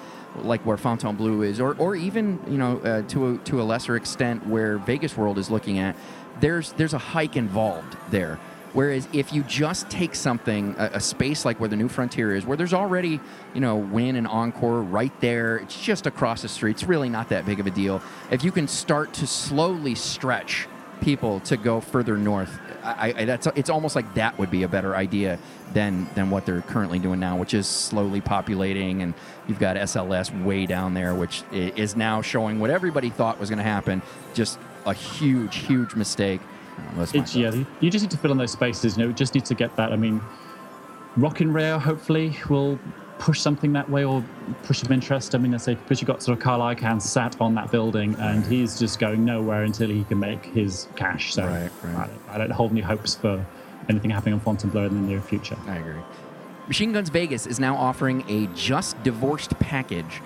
like where Fontainebleau is, or or even you know uh, to a, to a lesser extent where Vegas World is looking at. There's there's a hike involved there. Whereas if you just take something, a, a space like where the New Frontier is, where there's already, you know, Wynn and Encore right there, it's just across the street. It's really not that big of a deal. If you can start to slowly stretch people to go further north, I, I, that's it's almost like that would be a better idea than than what they're currently doing now, which is slowly populating. And you've got SLS way down there, which is now showing what everybody thought was going to happen, just a huge, huge mistake. Oh, that's it's yeah you- you just need to fill in those spaces you know you just need to get that i mean Rock in Rio hopefully will push something that way or push some interest i mean i say because you got sort of carl icahn sat on that building and he's just going nowhere until he can make his cash so Right, right. I, don't, I don't hold any hopes for anything happening on fontainebleau in the near future I agree. Machine Guns Vegas is now offering a just divorced package.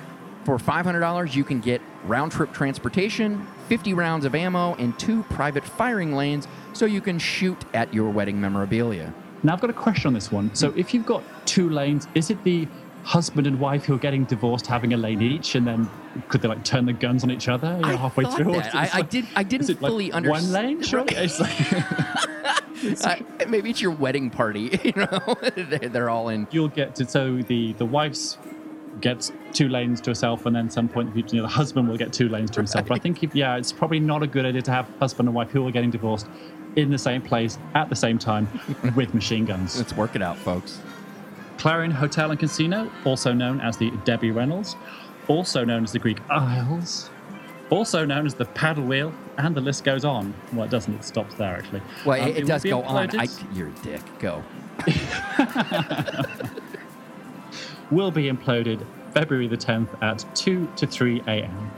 For $500, you can get round trip transportation, 50 rounds of ammo, and two private firing lanes so you can shoot at your wedding memorabilia. now i've got a question on this one so if you've got two lanes is it the husband and wife who are getting divorced having a lane each and then could they like turn the guns on each other you know, halfway through Or that. I- just I did- I didn't is it like fully one lane surely it's like Uh, maybe it's your wedding party, you know? They're- They're all in. you'll get to so the the wife's gets two lanes to herself and then some point in the future you know, the husband will get two lanes to himself but i think if, yeah it's probably not a good idea to have husband and wife who are getting divorced in the same place at the same time with machine guns Let's work it out, folks. clarion hotel and casino also known as the debbie reynolds also known as the greek isles also known as the paddle wheel and the list goes on well it doesn't it stops there actually Well, Um, it, it does go on. I, you're a dick. Go. will be imploded February the 10th at 2 to 3 a.m.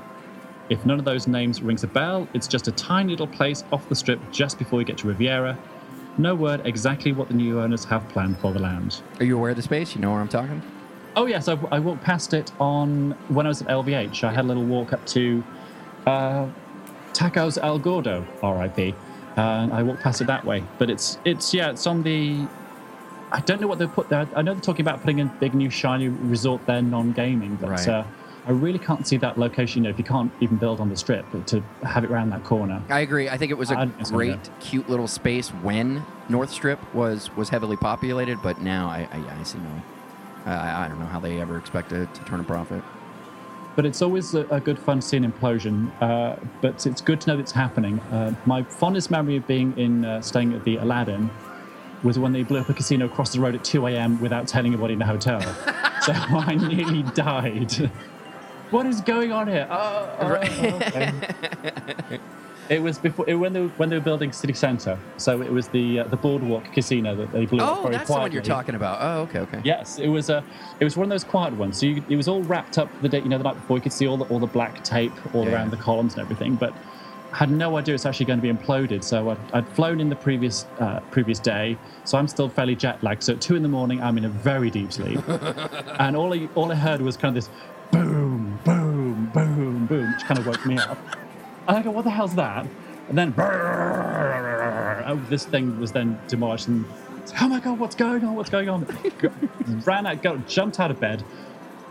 If none of those names rings a bell, it's just a tiny little place off the strip just before you get to Riviera. no word exactly what the new owners have planned for the land. Are you aware of the space? You know where I'm talking? Oh yes, I, I walked past it on when I was at LVH. I had a little walk up to uh, Tacos El Gordo, R.I.P. And I walked past it that way. But it's it's yeah, it's on the. I don't know what they put there. I know they're talking about putting a big new shiny resort there, non-gaming, but Right. uh, I really can't see that location. You know, if you can't even build on the strip, but to have it around that corner. I agree. I think it was a I'd guess great, cute little space when North Strip was was heavily populated, but now I I, I see no. I, I don't know how they ever expect to, to turn a profit. but it's always a, a good fun to see an implosion. Uh, but it's good to know that it's happening. Uh, my fondest memory of being in uh, staying at the Aladdin was when they blew up a casino across the road at 2 a.m. without telling anybody in the hotel. so I nearly died. what is going on here? Oh, oh, okay. It was before it, when they were, when they were building city centre. So it was the uh, the Boardwalk Casino that they blew up Oh, very that's the one you're talking about. Oh, okay, okay. Yes, it was a, it was one of those quiet ones. So you, it was all wrapped up the day, you know, the night before. You could see all the all the black tape all Yeah. around the columns and everything, but had no idea it's actually going to be imploded. So I'd, I'd flown in the previous uh, previous day, so I'm still fairly jet lagged. So at two in the morning, I'm in a very deep sleep, and all I all I heard was kind of this boom, boom, boom, boom, which kind of woke me up. And I go, what the hell's that? And then oh, this thing was then demolished and oh my god, what's going on? What's going on? Ran out, got, jumped out of bed,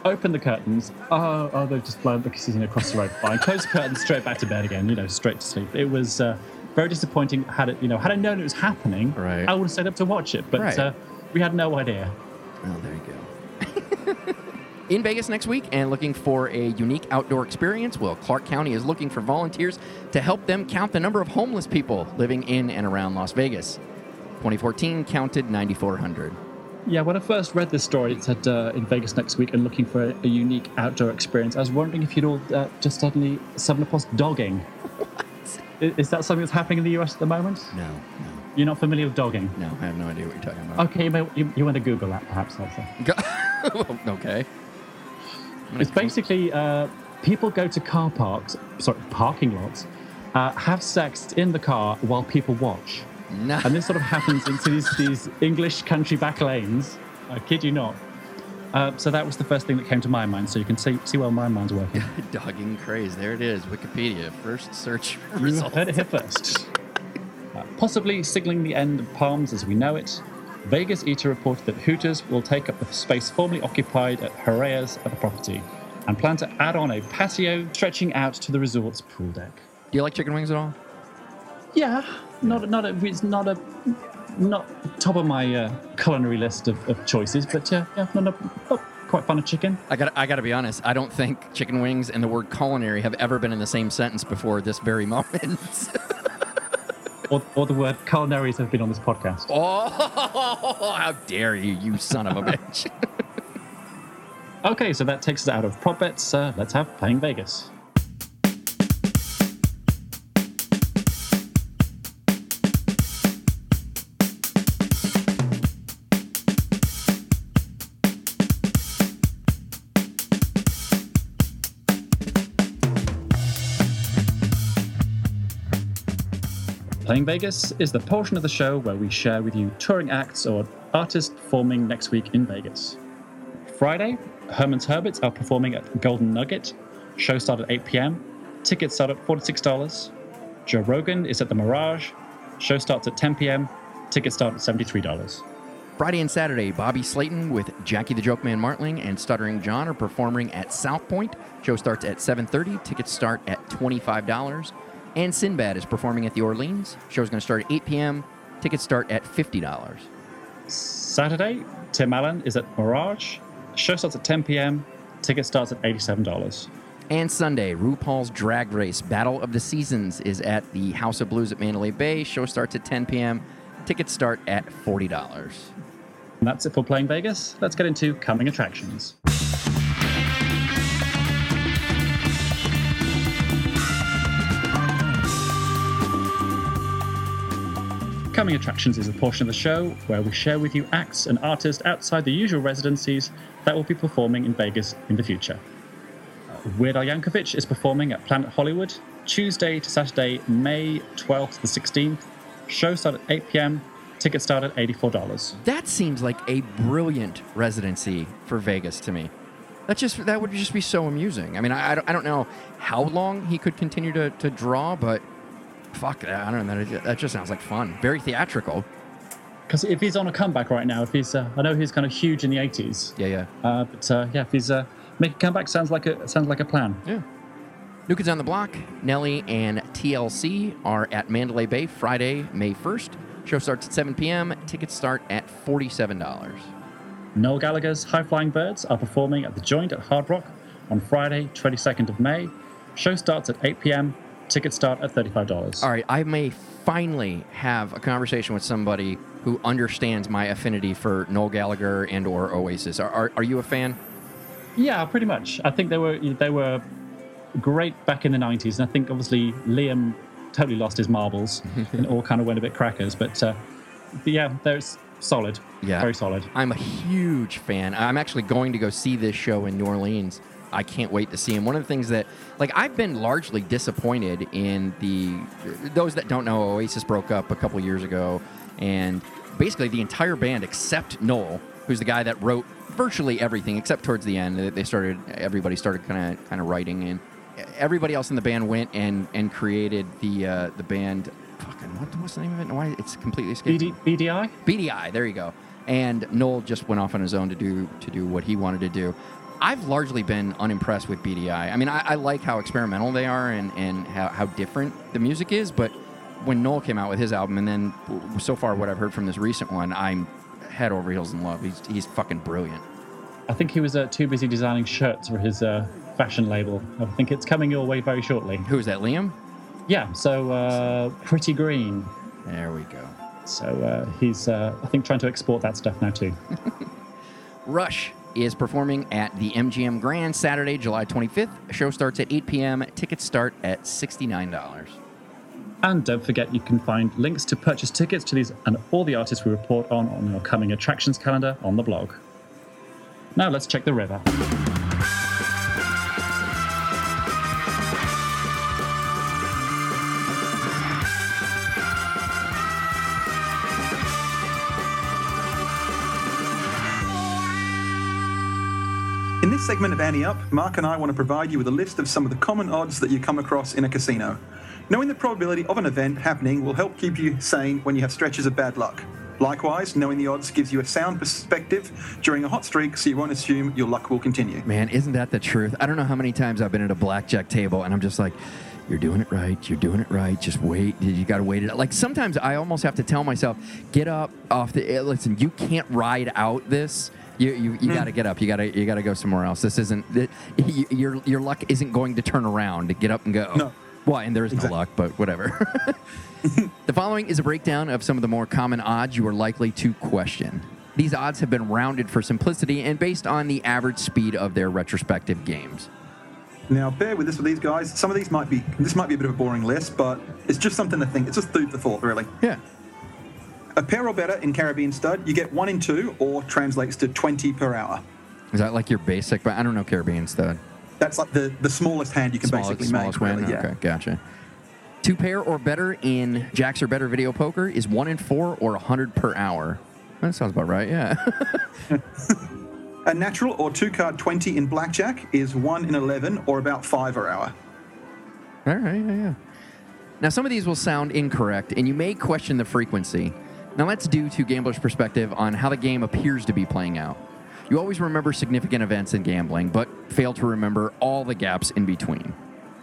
opened the curtains. Oh, oh, they've just blown the casino across the road. Fine, Close the curtains, straight back to bed again. You know, straight to sleep. It was uh, very disappointing. Had it, you know, had I known it was happening, Right. I would have stayed up to watch it. But Right. uh, we had no idea. Oh, there you go. In Vegas next week and looking for a unique outdoor experience, well, Clark County is looking for volunteers to help them count the number of homeless people living in and around Las Vegas. 2014 counted 9,400. Yeah, when I first read this story, it said uh, in Vegas next week and looking for a, a unique outdoor experience. I was wondering if you'd all uh, just suddenly stumbled across dogging. Is, is that something that's happening in the US at the moment? No, no, You're not familiar with dogging? no, I have no idea what you're talking about. Okay, you, may, you, you want to Google that perhaps. Go- okay. It's basically uh, people go to car parks, sorry, parking lots, uh, have sex in the car while people watch. No. And this sort of happens into these, these English country back lanes. I kid you not. Uh, so that was the first thing that came to my mind. So you can see see where my mind's working. Dogging craze. There it is. Wikipedia. First search You result. heard it here first. Uh, possibly signaling the end of Palms as we know it, Vegas Eater reported that Hooters will take up the space formerly occupied at Herrera's at the property and plan to add on a patio stretching out to the resort's pool deck. Do you like chicken wings at all? Yeah, not not a, it's not a not top of my uh, culinary list of, of choices, but uh, yeah, not a, oh, quite fun of chicken. I got I got to be honest. I don't think chicken wings and the word culinary have ever been in the same sentence before this very moment. Or, or the word culinaries have been on this podcast. oh, how dare you, you son of a bitch. Okay, so that takes us out of prop bets. Uh, let's have playing Vegas. Playing Vegas is the portion of the show where we share with you touring acts or artists performing next week in Vegas. Friday, Herman's Hermits are performing at Golden Nugget. Show start at 8 p.m. Tickets start at $46. Joe Rogan is at the Mirage. Show starts at 10 p.m. Tickets start at $73. Friday and Saturday, Bobby Slayton with Jackie the Joke Man Martling and Stuttering John are performing at South Point. Show starts at 7:30. Tickets start at $25. And Sinbad is performing at the Orleans. Show is going to start at 8 p.m. Tickets start at $50. Saturday, Tim Allen is at Mirage. Show starts at 10 p.m. Ticket starts at $87. And Sunday, RuPaul's Drag Race Battle of the Seasons is at the House of Blues at Mandalay Bay. Show starts at 10 p.m. Tickets start at $40. And that's it for Playing Vegas. Let's get into coming attractions. Coming Attractions is a portion of the show where we share with you acts and artists outside the usual residencies that will be performing in Vegas in the future. Weird Al Yankovic is performing at Planet Hollywood Tuesday to Saturday, May 12th to the 16th. Show start at 8 p.m. Tickets start at $84. That seems like a brilliant residency for Vegas to me. That just that would just be so amusing. I mean, I, I, don't, I don't know how long he could continue to, to draw, but fuck, I don't know. That, that just sounds like fun. Very theatrical. Because if he's on a comeback right now, if he's, uh, I know he's kind of huge in the 80s, Yeah, yeah. uh, but uh, yeah, if he's uh, making a comeback, sounds like a sounds like a plan. Yeah. New Kids on the Block, Nelly and TLC are at Mandalay Bay Friday, May 1st. Show starts at 7 p.m. Tickets start at $47. Noel Gallagher's High Flying Birds are performing at the Joint at Hard Rock on Friday, 22nd of May. Show starts at 8 p.m. Tickets start at $35. All right, I may finally have a conversation with somebody who understands my affinity for Noel Gallagher and or Oasis. Are, are, are you a fan? Yeah, pretty much. I think they were they were great back in the 90s, and I think obviously Liam totally lost his marbles and all kind of went a bit crackers. But, uh, but yeah, they're solid. Yeah. very solid. I'm a huge fan. I'm actually going to go see this show in New Orleans. I can't wait to see him. One of the things that, like, I've been largely disappointed in the. Those that don't know, Oasis broke up a couple years ago, and basically the entire band except Noel, who's the guy that wrote virtually everything except towards the end. They started. Everybody started kind of kind of writing, and everybody else in the band went and and created the uh, the band. Fucking what, what's the name of it? Why it's completely escaped. BD, Beady Eye? BDI. There you go. And Noel just went off on his own to do to do what he wanted to do. I've largely been unimpressed with Beady Eye. I mean, I, I like how experimental they are and and how, how different the music is. But when Noel came out with his album, and then so far what I've heard from this recent one, I'm head over heels in love. He's he's fucking brilliant. I think he was uh, too busy designing shirts for his uh, fashion label. I think it's coming your way very shortly. Who is that, Liam? Yeah, so uh, Pretty Green. There we go. So uh, he's, uh, I think, trying to export that stuff now too. Rush is performing at the MGM Grand Saturday, July 25th. Show starts at 8 p.m. Tickets start at $69. And don't forget, you can find links to purchase tickets to these and all the artists we report on on your coming attractions calendar on the blog. Now let's check the river. This segment of Ante Up, Mark and I want to provide you with a list of some of the common odds that you come across in a casino. Knowing the probability of an event happening will help keep you sane when you have stretches of bad luck. Likewise, knowing the odds gives you a sound perspective during a hot streak so you won't assume your luck will continue. Man, isn't that the truth? I don't know how many times I've been at a blackjack table and I'm just like, you're doing it right. You're doing it right. Just wait. You got to wait it out. Like sometimes I almost have to tell myself, get up off the. eh, Listen, you can't ride out this. You you, you hmm. got to get up. You got to you got to go somewhere else. This isn't. th- y- Your your luck isn't going to turn around. To get up and go. No. Well, and there is Exactly. no luck, but whatever. the following is a breakdown of some of the more common odds you are likely to question. These odds have been rounded for simplicity and based on the average speed of their retrospective games. Now, bear with us with these guys. Some of these might be this might be a bit of a boring list, but it's just something to think. It's just food for thought, really. Yeah. A pair or better in Caribbean stud, you get one in two, or translates to 20 per hour. Is that like your basic? But I don't know Caribbean stud. That's like the, the smallest hand you can Smallest, basically smallest make. win. really, yeah. Okay, gotcha. Two pair or better in jacks or better video poker is one in four or 100 per hour. That sounds about right, yeah. A natural or two card 20 in blackjack is 1 in 11 or about 5 per hour. All right, yeah, yeah. Now, some of these will sound incorrect, and you may question the frequency. Now, let's do to gamblers' perspective on how the game appears to be playing out. You always remember significant events in gambling, but fail to remember all the gaps in between.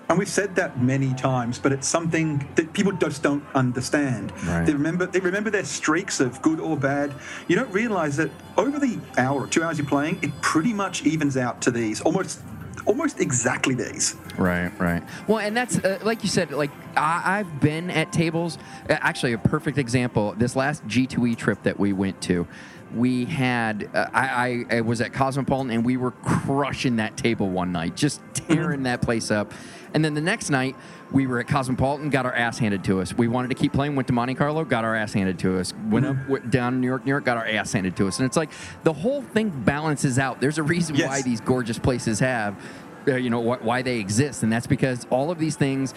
And we've said that many times, but it's something that people just don't understand. Right. They remember they remember their streaks of good or bad. You don't realize that over the hour or two hours you're playing, it pretty much evens out to these almost almost exactly these. Right, right. Well, and that's uh, like you said. Like I, I've been at tables. Actually, a perfect example. This last G2E trip that we went to, we had. Uh, I, I, I was at Cosmopolitan, and we were crushing that table one night, just tearing that place up. And then the next night, we were at Cosmopolitan, got our ass handed to us. We wanted to keep playing, went to Monte Carlo, got our ass handed to us. Went up went down to New York, New York, got our ass handed to us. And it's like the whole thing balances out. There's a reason Yes. why these gorgeous places have uh, you know wh- why they exist and that's because all of these things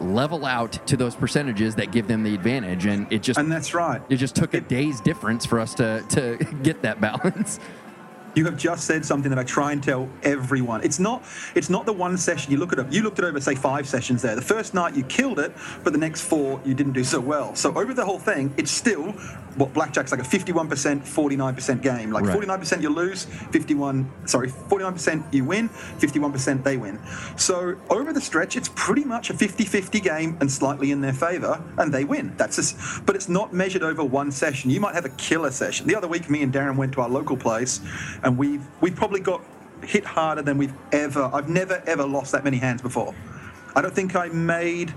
level out to those percentages that give them the advantage, and it just And that's right. it just took a day's difference for us to to get that balance. You have just said something that I try and tell everyone. It's not it's not the one session you look at it. You looked at over say five sessions there. The first night you killed it, but the next four you didn't do so well. So over the whole thing, it's still what blackjack's like a 51%, 49% game. Like Right. 49% you lose, 51 sorry, 49% you win, 51% they win. So over the stretch, it's pretty much a 50-50 game and slightly in their favor, and they win. That's just, but it's not measured over one session. You might have a killer session. The other week, me and Darren went to our local place, and we've we've probably got hit harder than we've ever. I've never ever lost that many hands before. I don't think I made.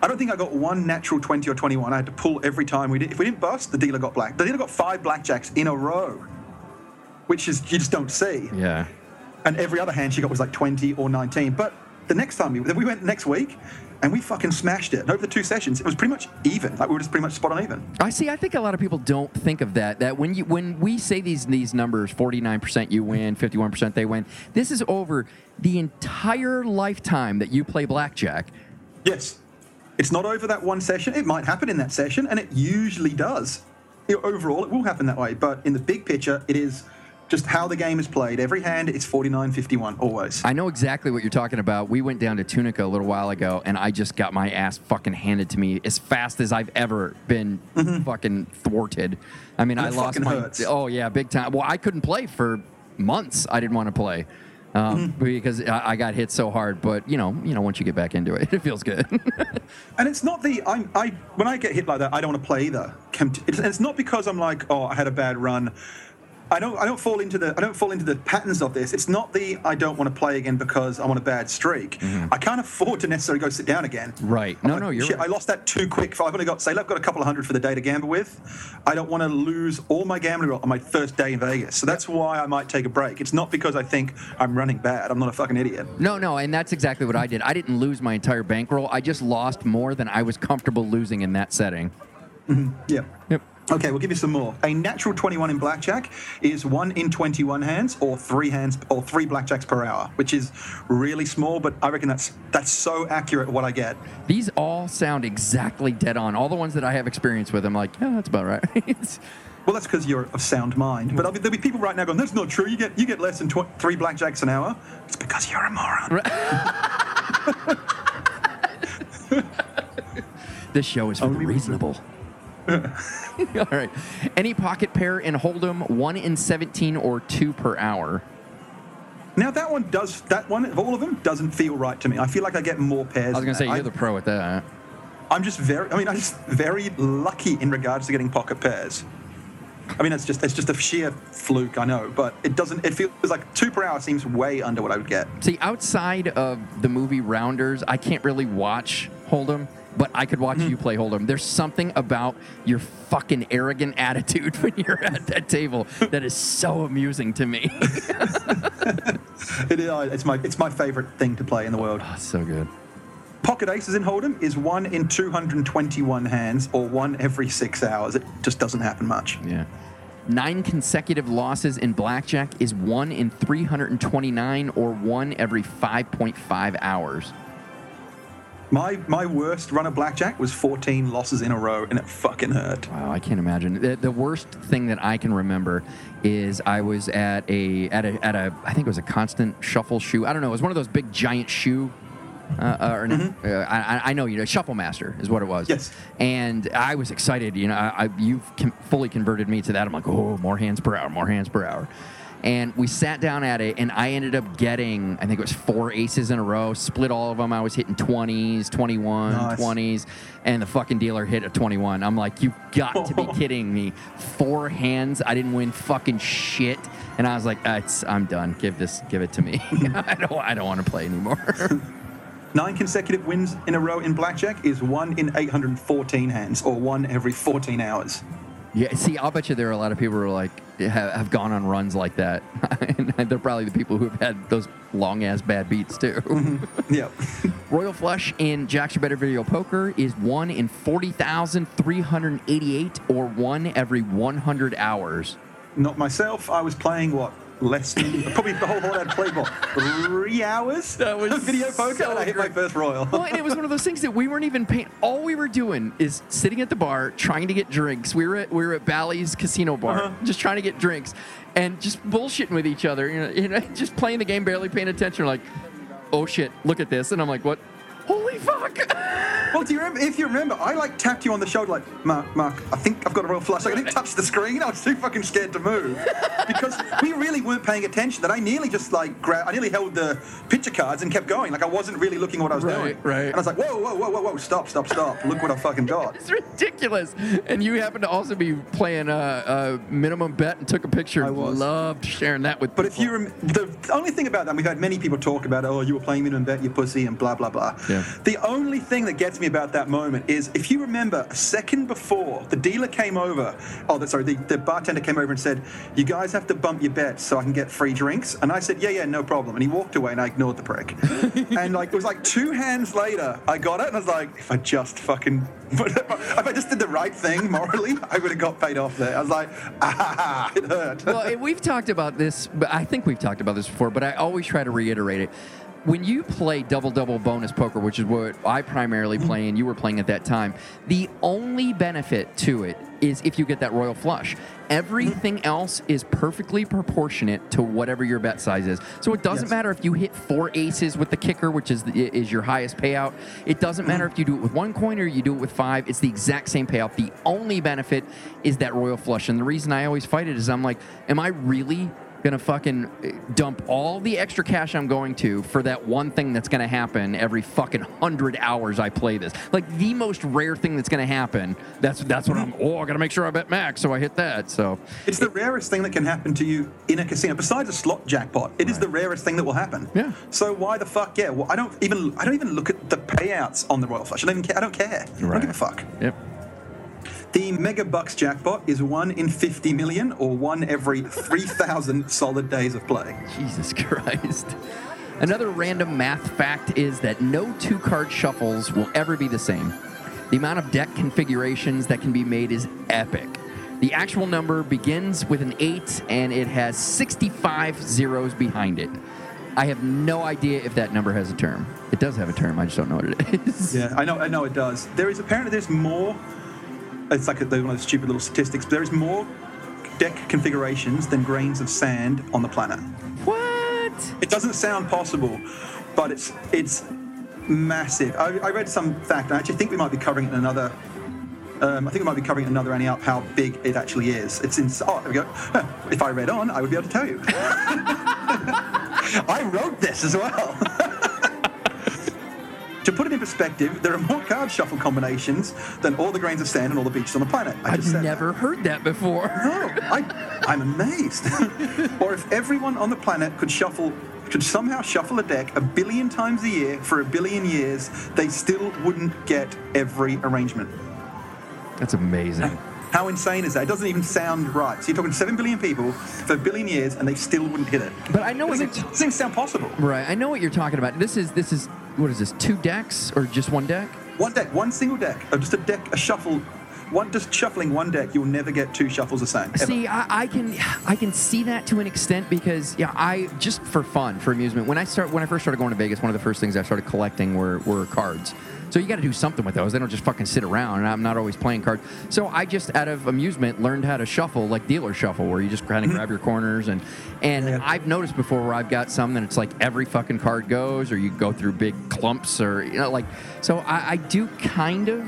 I don't think I got one natural 20 or 21. I had to pull every time we did. If we didn't bust, the dealer got black. The dealer got five blackjacks in a row, which is you just don't see Yeah. and every other hand she got was like 20 or 19. But the next time we, we went next week, and we fucking smashed it. And over the two sessions, it was pretty much even. Like we were just pretty much spot on even. I see. I think a lot of people don't think of that. That when you when we say these these numbers, forty nine percent you win, fifty one percent they win. This is over the entire lifetime that you play blackjack. Yes, it's not over that one session. It might happen in that session, and it usually does. Overall, it will happen that way. But in the big picture, it is just how the game is played. Every hand, it's 49-51 always. I know exactly what you're talking about. We went down to Tunica a little while ago, and I just got my ass fucking handed to me as fast as I've ever been fucking thwarted. I mean, I lost my. hurts. Oh yeah, big time. Well, I couldn't play for months. I didn't want to play. Um, Mm-hmm. Because I I got hit so hard, but you know, you know, once you get back into it, it feels good. And it's not the I'm I when I get hit like that, I don't want to play either. It's, it's not because I'm like, oh, I had a bad run. I don't I don't fall into the I don't fall into the patterns of this. It's not the I don't want to play again because I'm on a bad streak. Mm-hmm. I can't afford to necessarily go sit down again. Right. I'm No, like, no, you're shit, right. I lost that too quick. I've only got say I've got a couple of hundred for the day to gamble with. I don't want to lose all my gambling on my first day in Vegas. So that's why I might take a break. It's not because I think I'm running bad. I'm not a fucking idiot. No, no, and that's exactly what I did. I didn't lose my entire bankroll. I just lost more than I was comfortable losing in that setting. Mm-hmm. Yeah. Yep. Okay, we'll give you some more. A natural 21 in blackjack is one in 21 hands, or three hands, or three blackjacks per hour, which is really small. But I reckon that's that's so accurate what I get. These all sound exactly dead on. All the ones that I have experience with, I'm like, yeah, that's about right. Well, that's because you're of sound mind. But mean, there'll be people right now going, "That's not true. You get you get less than tw- three blackjacks an hour." It's because you're a moron. this show is for the Only reasonable. all right. Any pocket pair in Hold'em, one in 17 or two per hour. Now that one does that one of all of them doesn't feel right to me. I feel like I get more pairs. I was going to say, you're that. the pro at that. I'm just very. I mean, I'm just very lucky in regards to getting pocket pairs. I mean, it's just it's just a sheer fluke, I know, but it doesn't. It feels like two per hour seems way under what I would get. See, outside of the movie Rounders, I can't really watch Hold'em, but I could watch hmm. you play Hold'em. There's something about your fucking arrogant attitude when you're at that table that is so amusing to me. It is. Uh, it's my it's my favorite thing to play in the world. That's so good. Pocket aces in Hold'em is one in 221 hands, or one every six hours. It just doesn't happen much. Yeah. Nine consecutive losses in blackjack is one in 329 or one every 5.5 hours. My my worst run of blackjack was 14 losses in a row, and it fucking hurt. Wow, I can't imagine. The, the worst thing that I can remember is I was at a at a at a I think it was a constant shuffle shoe. I don't know. It was one of those big giant shoe. Uh, uh, or no, uh, I, I know you know Shuffle Master is what it was. Yes. And I was excited. You know, I, I you've com- fully converted me to that. I'm like, oh, more hands per hour, more hands per hour. And we sat down at it, and I ended up getting, I think it was four aces in a row, split all of them. I was hitting 20s, 21, Nice. 20s, and the fucking dealer hit a 21. I'm like, you've got to be kidding me. Four hands, I didn't win fucking shit. And I was like, "Ah, it's, I'm done. Give this, give it to me. I don't, I don't want to play anymore. Nine consecutive wins in a row in blackjack is one in 814 hands, or one every 14 hours. Yeah, see, I'll bet you there are a lot of people who are like have, have gone on runs like that, and they're probably the people who've had those long ass bad beats too. Mm-hmm. Yeah. Royal Flush in Jacks or Better Video Poker is one in forty thousand three hundred eighty-eight, or one every one hundred hours. Not myself. I was playing what less than probably the whole horde had played what three hours. That was video poker. so and I hit my first royal. Well, and it was one of those things that we weren't even paying. All we were doing is sitting at the bar trying to get drinks. We were at we were at Bally's Casino Bar, Uh-huh. just trying to get drinks, and just bullshitting with each other. You know, you know, just playing the game, barely paying attention. Like, oh shit, look at this, and I'm like, what? Holy fuck! Well, do you remember? If you remember, I like tapped you on the shoulder, like Mark, Mark. I think I've got a real flush. Like, I didn't touch the screen. I was too fucking scared to move because we really weren't paying attention. That I nearly just like grabbed. I nearly held the picture cards and kept going. Like I wasn't really looking at what I was Right, doing. right. And I was like, whoa, whoa, whoa, whoa, whoa, stop, stop, stop! Look what I fucking got. It's ridiculous. And you happen to also be playing a, a minimum bet and took a picture. I was. Loved sharing that with. But if you rem- the only thing about that, we've had many people talk about, oh, you were playing minimum bet, you pussy, and blah blah blah. Yeah. The only thing that gets me about that moment is if you remember a second before the dealer came over, oh, the- sorry, the, the bartender came over and said, you guys have to bump your bets so I can get free drinks, and I said, yeah, yeah, no problem, and he walked away, and I ignored the prick. and like it was like two hands later, I got it, and I was like, if I just fucking. If I just did the right thing morally, I would have got paid off there. I was like, ah, it hurt. well, we've talked about this, but I think we've talked about this before, but I always try to reiterate it. When you play double double bonus poker, which is what I primarily mm-hmm. play and you were playing at that time, the only benefit to it is if you get that royal flush. Everything mm-hmm. else is perfectly proportionate to whatever your bet size is. So it doesn't Yes. matter if you hit four aces with the kicker, which is the, is your highest payout. It doesn't matter mm-hmm. if you do it with one coin or you do it with five. It's the exact same payout. The only benefit is that royal flush. And the reason I always fight it is I'm like, am I really gonna fucking uh, dump all the extra cash I'm going to for that one thing that's gonna happen every fucking hundred hours I play this? Like the most rare thing that's gonna happen. That's that's what I'm. Oh, I gotta make sure I bet max, so I hit that. So It's the rarest thing that can happen to you in a casino. Besides a slot jackpot, it is the rarest thing that will happen. Yeah. So why the fuck? Yeah. Well, I don't even. I don't even look at the payouts on the Royal Flush. I don't even care. I don't care. I don't give a fuck. yep. The Megabucks jackpot is one in 50 million, or one every 3,000 solid days of play. Jesus Christ. Another random math fact is that no two card shuffles will ever be the same. The amount of deck configurations that can be made is epic. The actual number begins with an 8 and it has 65 zeros behind it. I have no idea if that number has a term. It does have a term, I just don't know what it is. Yeah, I know. I know it does. There is apparently there's more. It's like a, one of those stupid little statistics. But there is more deck configurations than grains of sand on the planet. What? It doesn't sound possible, but it's it's massive. I, I read some fact. I actually think we might be covering it in another. Um, I think we might be covering it in another Ante Up how big it actually is. It's in. Oh, there we go. If I read on, I would be able to tell you. I wrote this as well. to put it in perspective, there are more card shuffle combinations than all the grains of sand and all the beaches on the planet. I just I've said that. never heard that before. No, I, I'm amazed. or if everyone on the planet could shuffle, could somehow shuffle a deck a billion times a year for a billion years, they still wouldn't get every arrangement. That's amazing. How insane is that? It doesn't even sound right. So you're talking seven billion people for a billion years, and they still wouldn't hit it. But I know it doesn't, you're- doesn't sound possible. Right, I know what you're talking about. This is this is what is this? Two decks or just one deck? One deck, one single deck, or just a deck, a shuffle. One just shuffling one deck, you'll never get two shuffles the same. ever. See, I, I can I can see that to an extent because yeah, I just for fun, for amusement. When I start when I first started going to Vegas, one of the first things I started collecting were were cards. So you got to do something with those. They don't just fucking sit around, and I'm not always playing cards. So I just, out of amusement, learned how to shuffle like dealer shuffle, where you just kind of mm-hmm. grab your corners and and Yeah. I've noticed before where I've got some that it's like every fucking card goes, or you go through big clumps, or you know, like. So I, I do kind of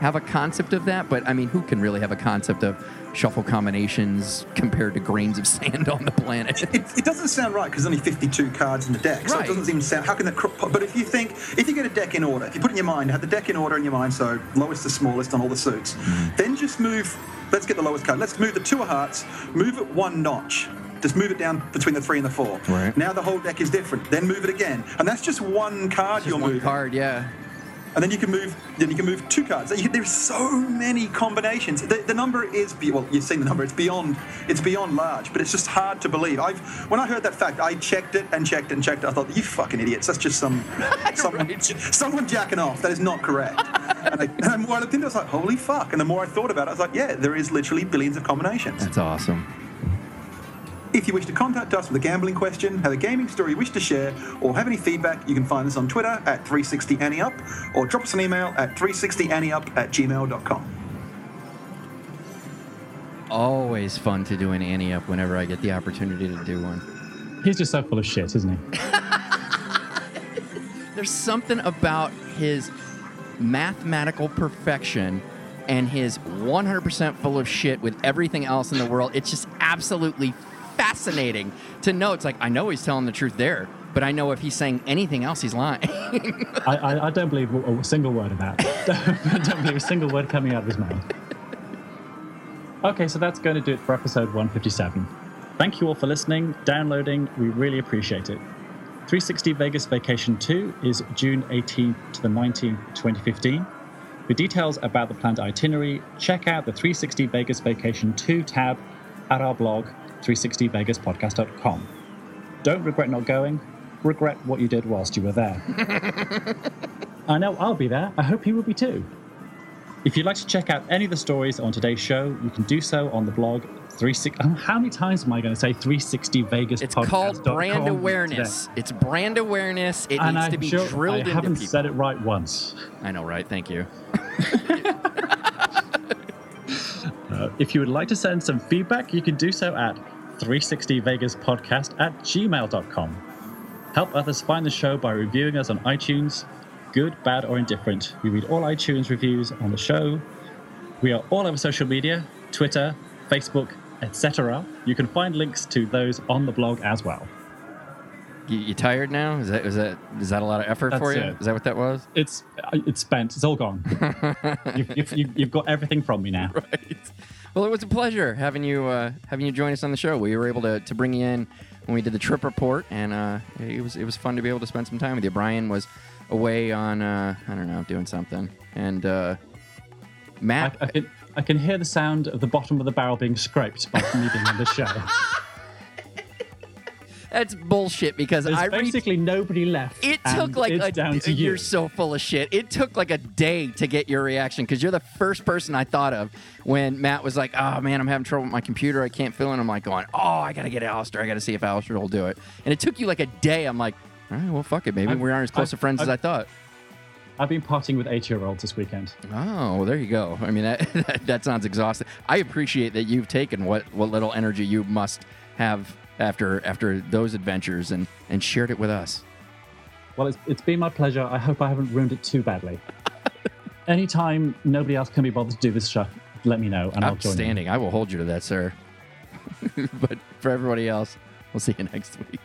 have a concept of that, but I mean, who can really have a concept of shuffle combinations compared to grains of sand on the planet? It, it doesn't sound right because there's only 52 cards in the deck, so Right. it doesn't even sound. How can that? cro- But if you think, if you get a deck in order, if you put in your mind, have the deck in order in your mind, so lowest to smallest on all the suits, Mm-hmm. then just move. Let's get the lowest card. Let's move the two of hearts. Move it one notch. Just move it down between the three and the four. Right. Now the whole deck is different. Then move it again, and that's just one card you're One moving. card, yeah. And then you can move. Then you can move two cards. You- There's so many combinations. The, the number is well. You've seen the number. It's beyond. It's beyond large. But it's just hard to believe. I've when I heard that fact, I checked it and checked and checked it. I thought, you fucking idiots. That's just some someone, Right. someone jacking off. That is not correct. and, I, and the more I looked into it, I was like, holy fuck. And the more I thought about it, I was like, yeah, there is literally billions of combinations. That's awesome. If you wish to contact us with a gambling question, have a gaming story you wish to share, or have any feedback, you can find us on Twitter at 360anteup or drop us an email at 360anteup at gmail.com. Always fun to do an Ante Up whenever I get the opportunity to do one. He's just so full of shit, isn't he? There's something about his mathematical perfection and his 100% full of shit with everything else in the world. It's just absolutely fascinating to know. It's like, I know he's telling the truth there, but I know if he's saying anything else, he's lying. I, I, I don't believe a, single word of that. I don't believe a single word coming out of his mouth. Okay, so that's going to do it for episode 157. Thank you all for listening, downloading. We really appreciate it. 360 Vegas Vacation 2 is June 18th to the 19th, 2015. For details about the planned itinerary, check out the 360 Vegas Vacation 2 tab at our blog, 360vegaspodcast.com. Don't regret not going, regret what you did whilst you were there. I know I'll be there. I hope you will be too. If you'd like to check out any of the stories on today's show, you can do so on the blog 360. um, How many times am I going to say 360 Vegas? it's called brand awareness. It's brand awareness. It And needs I'm to be sure drilled I into haven't people. said it right once. I know, right? Thank you. Uh, if you would like to send some feedback, you can do so at 360vegaspodcast at gmail.com. Help others find the show by reviewing us on iTunes. Good, bad, or indifferent. We read all iTunes reviews on the show. We are all over social media Twitter, Facebook, etc. You can find links to those on the blog as well. You, you tired now? Is that is that is that a lot of effort That's for you? it. Is that what that was? It's uh, it's spent. It's all gone. you've, you've, you've, you've got everything from me now. right. Well, it was a pleasure having you uh, having you join us on the show. We were able to, to bring you in when we did the trip report, and uh, it was it was fun to be able to spend some time with you. Brian was away on uh, I don't know doing something, and uh, I, Matt. I can I can hear the sound of the bottom of the barrel being scraped by me being on the show. that's bullshit because There's I basically nobody left. It took like it's a down to you. you're so full of shit. It took like a day to get your reaction because you're the first person I thought of when Matt was like, "Oh man, I'm having trouble with my computer. I can't fill in." I'm like going, "Oh, I gotta get Alistair. I gotta see if Alistair will do it." And it took you like a day. I'm like, "All right, well, fuck it. Maybe I've- we aren't as close I've- to friends as I thought." I've been partying with eight-year-olds this weekend. Oh, well, there you go. I mean, that, that that sounds exhausting. I appreciate that you've taken what what little energy you must have after after those adventures and and shared it with us. Well, it's, it's been my pleasure. I hope I haven't ruined it too badly. Anytime nobody else can be bothered to do this stuff, let me know and I'll join you. Outstanding. I will hold you to that, sir. but for everybody else, we'll see you next week.